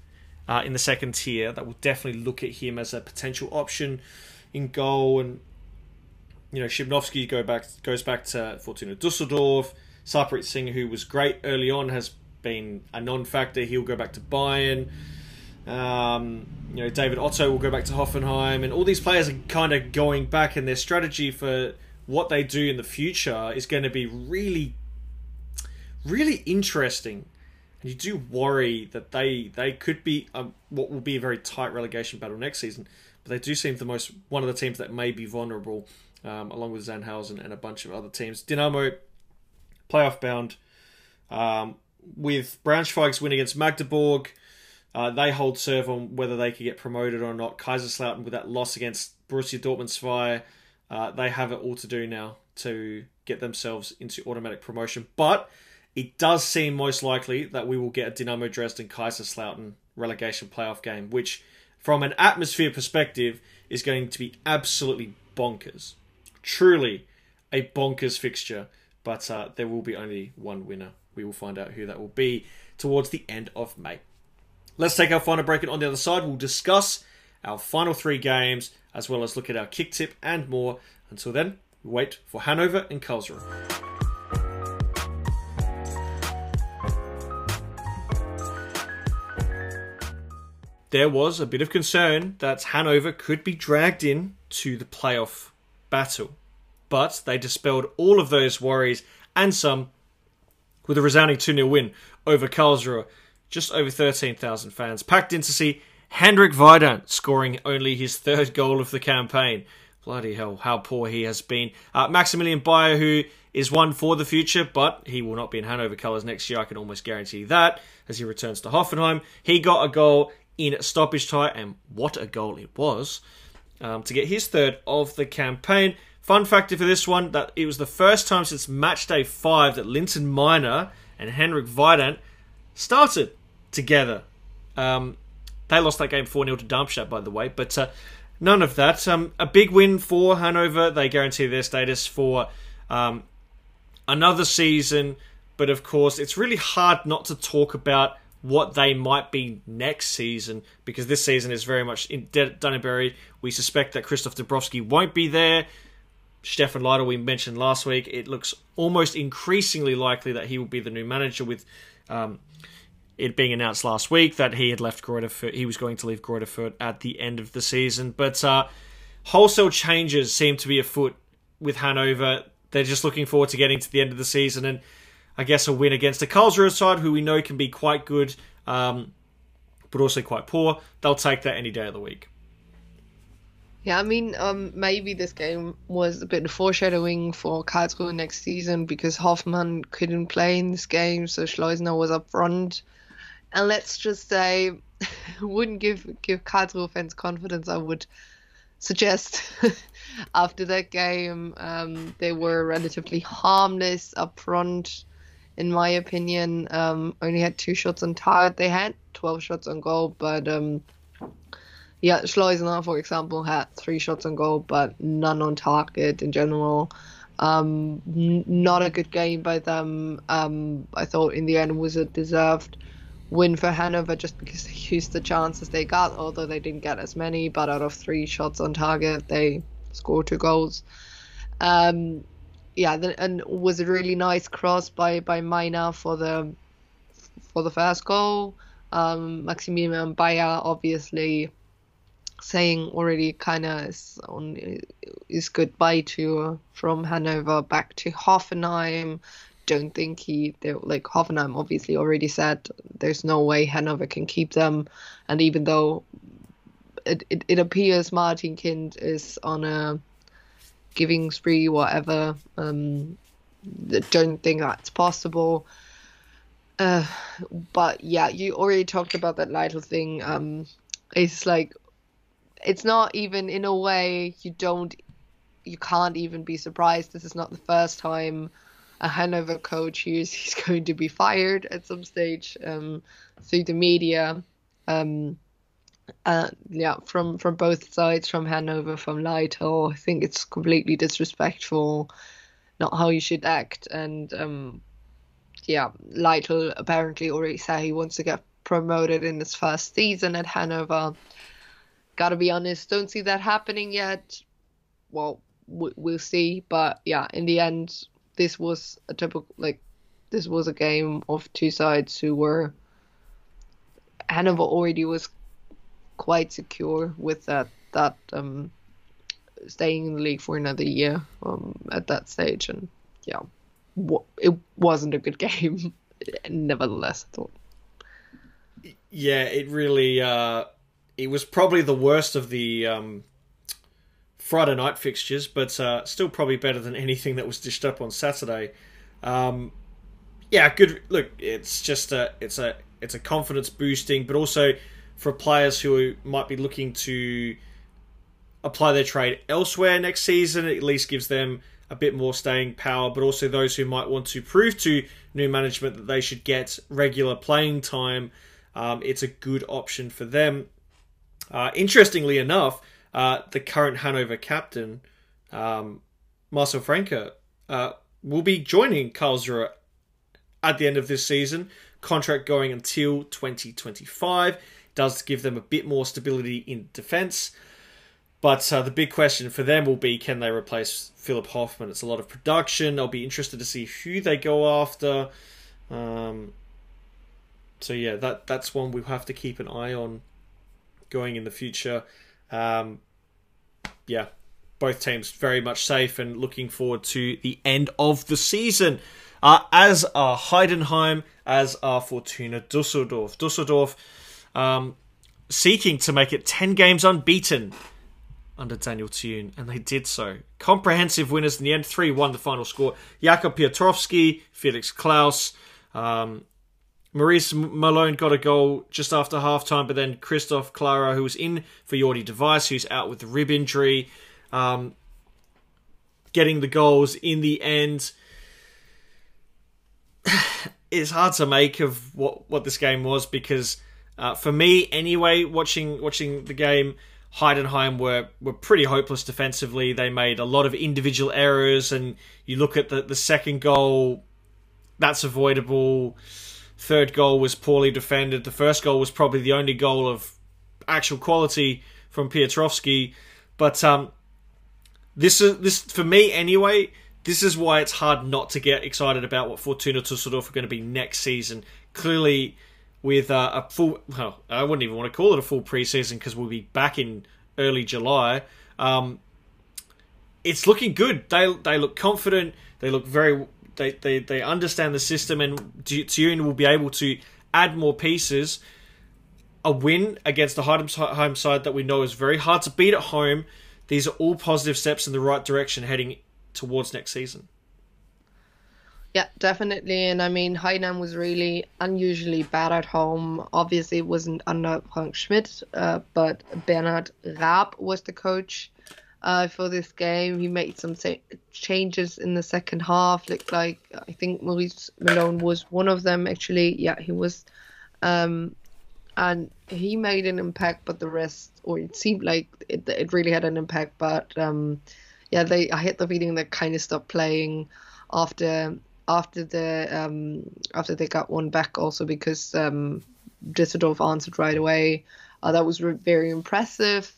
uh, in the second tier that will definitely look at him as a potential option in goal. And you know, Shipnoski go back goes back to Fortuna Dusseldorf. Sarpreet Singh, who was great early on, has been a non-factor. He'll go back to Bayern. Um, you know, David Otto will go back to Hoffenheim, and all these players are kind of going back, and their strategy for what they do in the future is going to be really, really interesting. And you do worry that they they could be what will be a very tight relegation battle next season, but they do seem the most one of the teams that may be vulnerable, um, along with Sandhausen and a bunch of other teams. Dynamo, playoff bound. Um, with Braunschweig's win against Magdeburg, uh, they hold serve on whether they could get promoted or not. Kaiserslautern with that loss against Borussia Dortmund Zwei, uh, they have it all to do now to get themselves into automatic promotion. But it does seem most likely that we will get a Dynamo Dresden Kaiserslautern relegation playoff game, which, from an atmosphere perspective, is going to be absolutely bonkers. Truly a bonkers fixture, but uh, there will be only one winner. We will find out who that will be towards the end of May. Let's take our final break, and on the other side, we'll discuss our final three games as well as look at our kick tip and more. Until then, wait for Hanover and Karlsruhe. There was a bit of concern that Hanover could be dragged in to the playoff battle, but they dispelled all of those worries and some with a resounding 2 0 win over Karlsruhe. Just over 13,000 fans packed in to see Hendrik Weydandt scoring only his third goal of the campaign. Bloody hell, how poor he has been. Uh, Maximilian Beier, who is one for the future, but he will not be in Hanover colours next year. I can almost guarantee that as he returns to Hoffenheim. He got a goal in stoppage time, and what a goal it was um, to get his third of the campaign. Fun factor for this one that it was the first time since match day five that Linton Maina and Hendrik Weydandt started together. Um, they lost that game 4 0 to Darmstadt, by the way, but uh, none of that. Um, a big win for Hanover. They guarantee their status for um, another season, but of course, it's really hard not to talk about what they might be next season because this season is very much in buried. We suspect that Christoph Dabrowski won't be there. Stefan Leitl, we mentioned last week, it looks almost increasingly likely that he will be the new manager with um, it being announced last week that he had left Greuther he was going to leave Greuther at the end of the season. But uh, wholesale changes seem to be afoot with Hanover. They're just looking forward to getting to the end of the season and I guess a win against a Karlsruhe side who we know can be quite good, um, but also quite poor. They'll take that any day of the week. Yeah, I mean, um, maybe this game was a bit of foreshadowing for Karlsruhe next season because Hofmann couldn't play in this game, so Schleusener was up front. And let's just say, wouldn't give give Karlsruhe fans confidence. I would suggest after that game, um, they were relatively harmless up front in my opinion. Um, only had two shots on target. They had 12 shots on goal, but um, yeah, Schleusener, for example, had three shots on goal, but none on target in general. Um, n- not a good game by them. Um, I thought in the end was a deserved win for Hanover just because they used the chances they got, although they didn't get as many. But out of three shots on target, they scored two goals. Um, yeah, the, and was a really nice cross by by Maina for the for the first goal. Um, Maximilian Beier obviously saying already kind of is on is goodbye to from Hanover back to Hoffenheim. Don't think he like Hoffenheim obviously already said there's no way Hanover can keep them, and even though it, it, it appears Martin Kind is on a giving spree, whatever. Um, don't think that's possible. Uh, but yeah, you already talked about that Leitl thing. Um, it's like it's not even in a way you don't you can't even be surprised. This is not the first time a Hanover coach hears he's going to be fired at some stage um, through the media. Um, uh, yeah, from from both sides, from Hanover, from Leitl. I think it's completely disrespectful, not how you should act. And um, yeah, Leitl apparently already said he wants to get promoted in his first season at Hanover. Gotta be honest, don't see that happening yet. Well, we'll see. But yeah, in the end, this was a typical like this was a game of two sides who were Hanover already was quite secure with that that um, staying in the league for another year um, at that stage, and yeah, it wasn't a good game. Nevertheless, I thought. Yeah, it really. Uh, it was probably the worst of the um, Friday night fixtures, but uh, still probably better than anything that was dished up on Saturday. Um, yeah, good. Look, it's just a it's a it's a confidence boosting, but also for players who might be looking to apply their trade elsewhere next season. It at least gives them a bit more staying power, but also those who might want to prove to new management that they should get regular playing time. Um, it's a good option for them. Uh, interestingly enough, uh, the current Hanover captain, um, Marcel Franke, uh, will be joining Karlsruhe at the end of this season. Contract going until 2025 does give them a bit more stability in defence. But uh, the big question for them will be can they replace Philipp Hofmann? It's a lot of production. I'll be interested to see who they go after. Um, so yeah, that that's one we'll have to keep an eye on going in the future. Um, yeah, both teams very much safe and looking forward to the end of the season. Uh, as are Heidenheim, as are Fortuna Dusseldorf. Dusseldorf um, seeking to make it 10 games unbeaten under Daniel Thioune, and they did so. Comprehensive winners in the end, 3 1 the final score. Jakub Piotrowski, Felix Klaus, um, Maurice Malone got a goal just after halftime, but then Christoph Klarer, who was in for Jordy de Wijs, who's out with the rib injury, um, getting the goals in the end. it's hard to make of what, what this game was because uh, for me, anyway, watching watching the game, Heidenheim were were pretty hopeless defensively. They made a lot of individual errors, and you look at the the second goal, that's avoidable. Third goal was poorly defended. The first goal was probably the only goal of actual quality from Piotrowski, but um, this is this for me anyway. This is why it's hard not to get excited about what Fortuna Düsseldorf are going to be next season. Clearly, with uh, a full. Well, I wouldn't even want to call it a full preseason because we'll be back in early July. Um, it's looking good. They they look confident. They look very. They they, they understand the system, and Thioune will be able to add more pieces. A win against the home side that we know is very hard to beat at home. These are all positive steps in the right direction heading towards next season. Yeah, definitely. And I mean, Hainan was really unusually bad at home. Obviously, it wasn't under Frank Schmidt, uh, but Bernhard Raab was the coach uh, for this game. He made some changes in the second half. Looked like I think Maurice Malone was one of them. Actually, yeah, he was. Um, and he made an impact, but the rest, or it seemed like it, it really had an impact. But um, yeah, they I had the feeling they kind of stopped playing after after the um, after they got one back also because um, Düsseldorf answered right away. Uh, that was re- very impressive.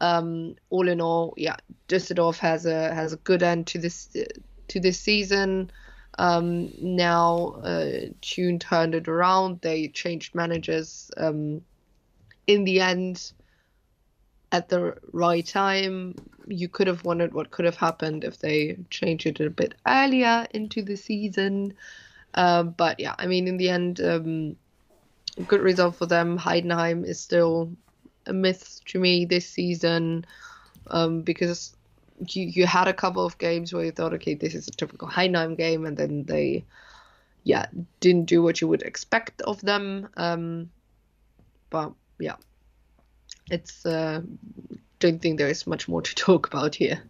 Um, all in all, yeah, Düsseldorf has a has a good end to this uh, to this seaon. Um, now uh, Thioune turned it around. They changed managers um, in the end at the right time. You could have wondered what could have happened if they changed it a bit earlier into the season. Um, but yeah, I mean, in the end, um, good result for them. Heidenheim is still a myth to me this season um, because you, you had a couple of games where you thought, okay, this is a typical Heidenheim game, and then they, yeah, didn't do what you would expect of them. Um, but yeah, it's uh, don't think there is much more to talk about here.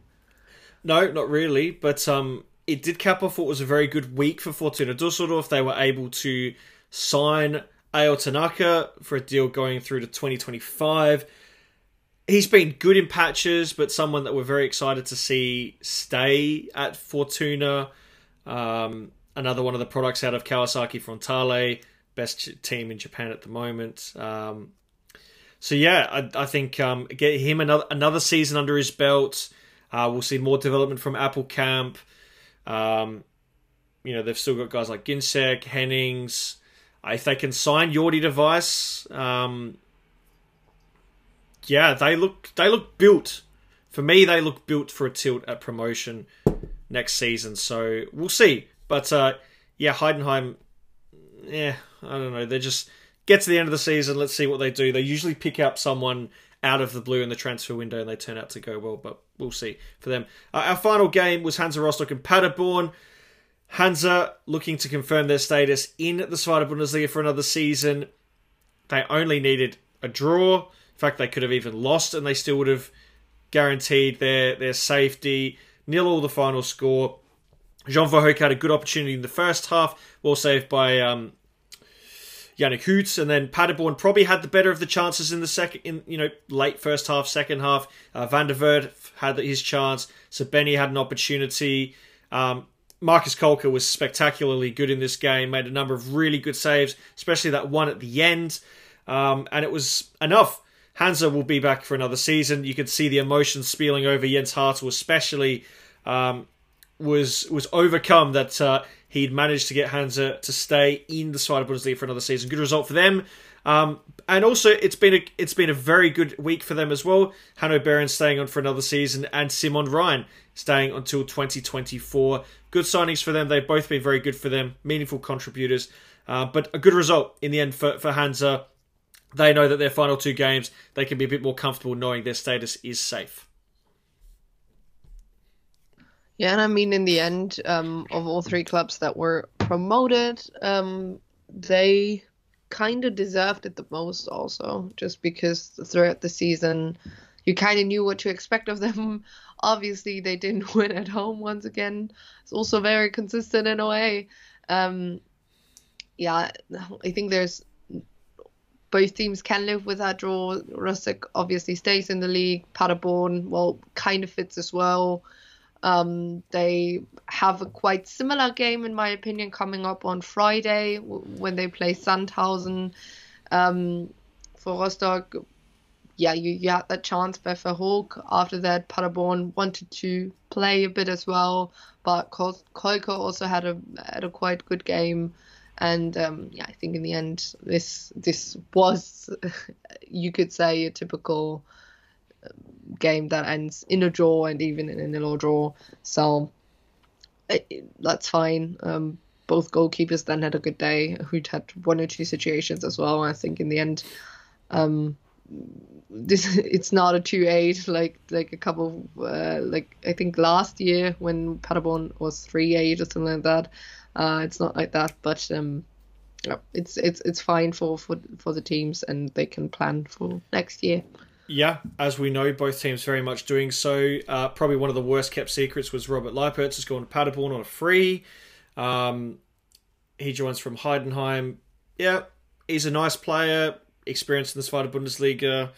No, not really. But um, it did cap off what was a very good week for Fortuna Dusseldorf. If they were able to sign Ao Tanaka for a deal going through to 2025. He's been good in patches, but someone that we're very excited to see stay at Fortuna. Um, another one of the products out of Kawasaki Frontale, best team in Japan at the moment. Um, so yeah, I, I think um, get him another another season under his belt. Uh, we'll see more development from Appelkamp. Um, you know, they've still got guys like Ginczek, Hennings. If they can sign Jordy de Wijs, um, yeah, they look they look built. For me, they look built for a tilt at promotion next season. So we'll see. But uh, yeah, Heidenheim, yeah, I don't know. They're just get to the end of the season. Let's see what they do. They usually pick up someone out of the blue in the transfer window, and they turn out to go well. But we'll see for them. Uh, our final game was Hansa Rostock and Paderborn. Hansa looking to confirm their status in the Zweite Bundesliga for another season. They only needed a draw. In fact, they could have even lost, and they still would have guaranteed their their safety. Nil all the final score. John Verhoek had a good opportunity in the first half, well saved by um, Jannik Huth, and then Paderborn probably had the better of the chances in the second, in you know late first half, second half. Uh, Van der Werff had his chance. Srbeny had an opportunity. Um, Markus Kolke was spectacularly good in this game. Made a number of really good saves, especially that one at the end, um, and it was enough. Hansa will be back for another season. You could see the emotions spilling over Jens Härtel, especially. Um, was was overcome that uh, he'd managed to get Hansa to stay in the Zweite Bundesliga for another season. Good result for them. Um, and also, it's been a it's been a very good week for them as well. Hanno staying on for another season, and Simon Rhein staying until 2024. Good signings for them. They've both been very good for them, meaningful contributors. Uh, but a good result in the end for, for Hansa. They know that their final two games, they can be a bit more comfortable knowing their status is safe. Yeah, and I mean, in the end, um, of all three clubs that were promoted, um, they kind of deserved it the most, also, just because throughout the season, you kind of knew what to expect of them. Obviously, they didn't win at home once again. It's also very consistent in a way. Um, yeah, I think there's both teams can live with that draw. Rostock obviously stays in the league. Paderborn, well, kind of fits as well. Um, they have a quite similar game, in my opinion, coming up on Friday when they play Sandhausen. Um, for Rostock, yeah, you, you had that chance by Verhoek. After that, Paderborn wanted to play a bit as well, but Kolke also had a had a quite good game. And um, yeah, I think in the end, this this was, you could say, a typical game that ends in a draw and even in a nil draw. So it, that's fine. Um, both goalkeepers then had a good day. Who'd had one or two situations as well. I think in the end, um, this it's not a two eight like like a couple uh, like I think last year when Paderborn was three eight or something like that. Uh, it's not like that, but um, it's it's it's fine for, for for the teams and they can plan for next year. Yeah, as we know, both teams very much doing so. Uh, probably one of the worst kept secrets was Robert Leipertz has gone to Paderborn on a free. Um, he joins from Heidenheim. Yeah, he's a nice player, experienced in the Zweite Bundesliga.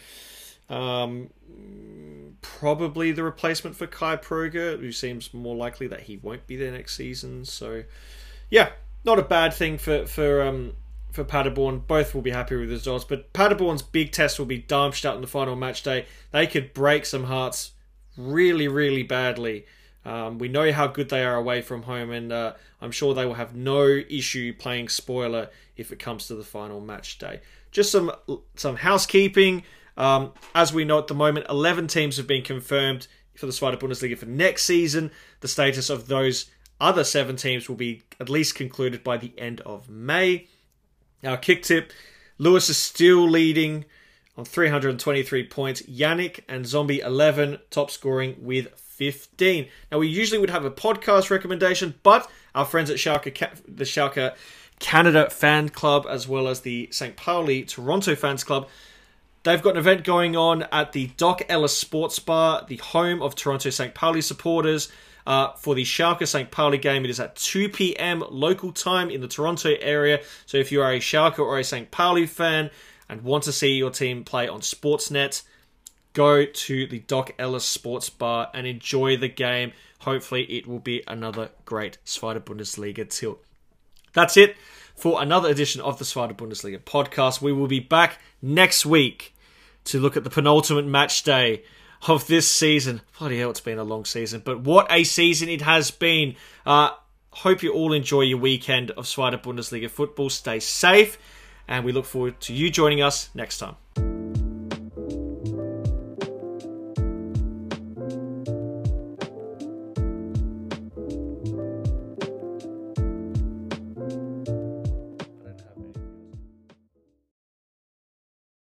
Um, probably the replacement for Kai Pröger, who seems more likely that he won't be there next season. So, yeah, not a bad thing for for um, for Paderborn. Both will be happy with the results, but Paderborn's big test will be Darmstadt on the final match day. They could break some hearts really, really badly Um, we know how good they are away from home, and uh, I'm sure they will have no issue playing spoiler if it comes to the final match day. Just some some housekeeping. Um, as we know at the moment, 11 teams have been confirmed for the Zweite Bundesliga for next season. The status of those other seven teams will be at least concluded by the end of May. Our Kicktipp Lewis is still leading on 323 points. Yannick and Zombie 11 top scoring with 15. Now, we usually would have a podcast recommendation, but our friends at Schalke, the Schalke Canada Fan Club, as well as the St. Pauli Toronto Fans Club, they've got an event going on at the Dock Ellis Sports Bar, the home of Toronto St. Pauli supporters. Uh, for the Schalke St. Pauli game, it is at 2 p.m. local time in the Toronto area. So if you are a Schalke or a St. Pauli fan and want to see your team play on Sportsnet, go to the Dock Ellis Sports Bar and enjoy the game. Hopefully, it will be another great Zweite Bundesliga tilt. That's it for another edition of the Zweite Bundesliga podcast. We will be back next week to look at the penultimate match day of this season. Bloody hell, it's been a long season, but what a season it has been. Uh, hope you all enjoy your weekend of Zweite Bundesliga football. Stay safe, and we look forward to you joining us next time.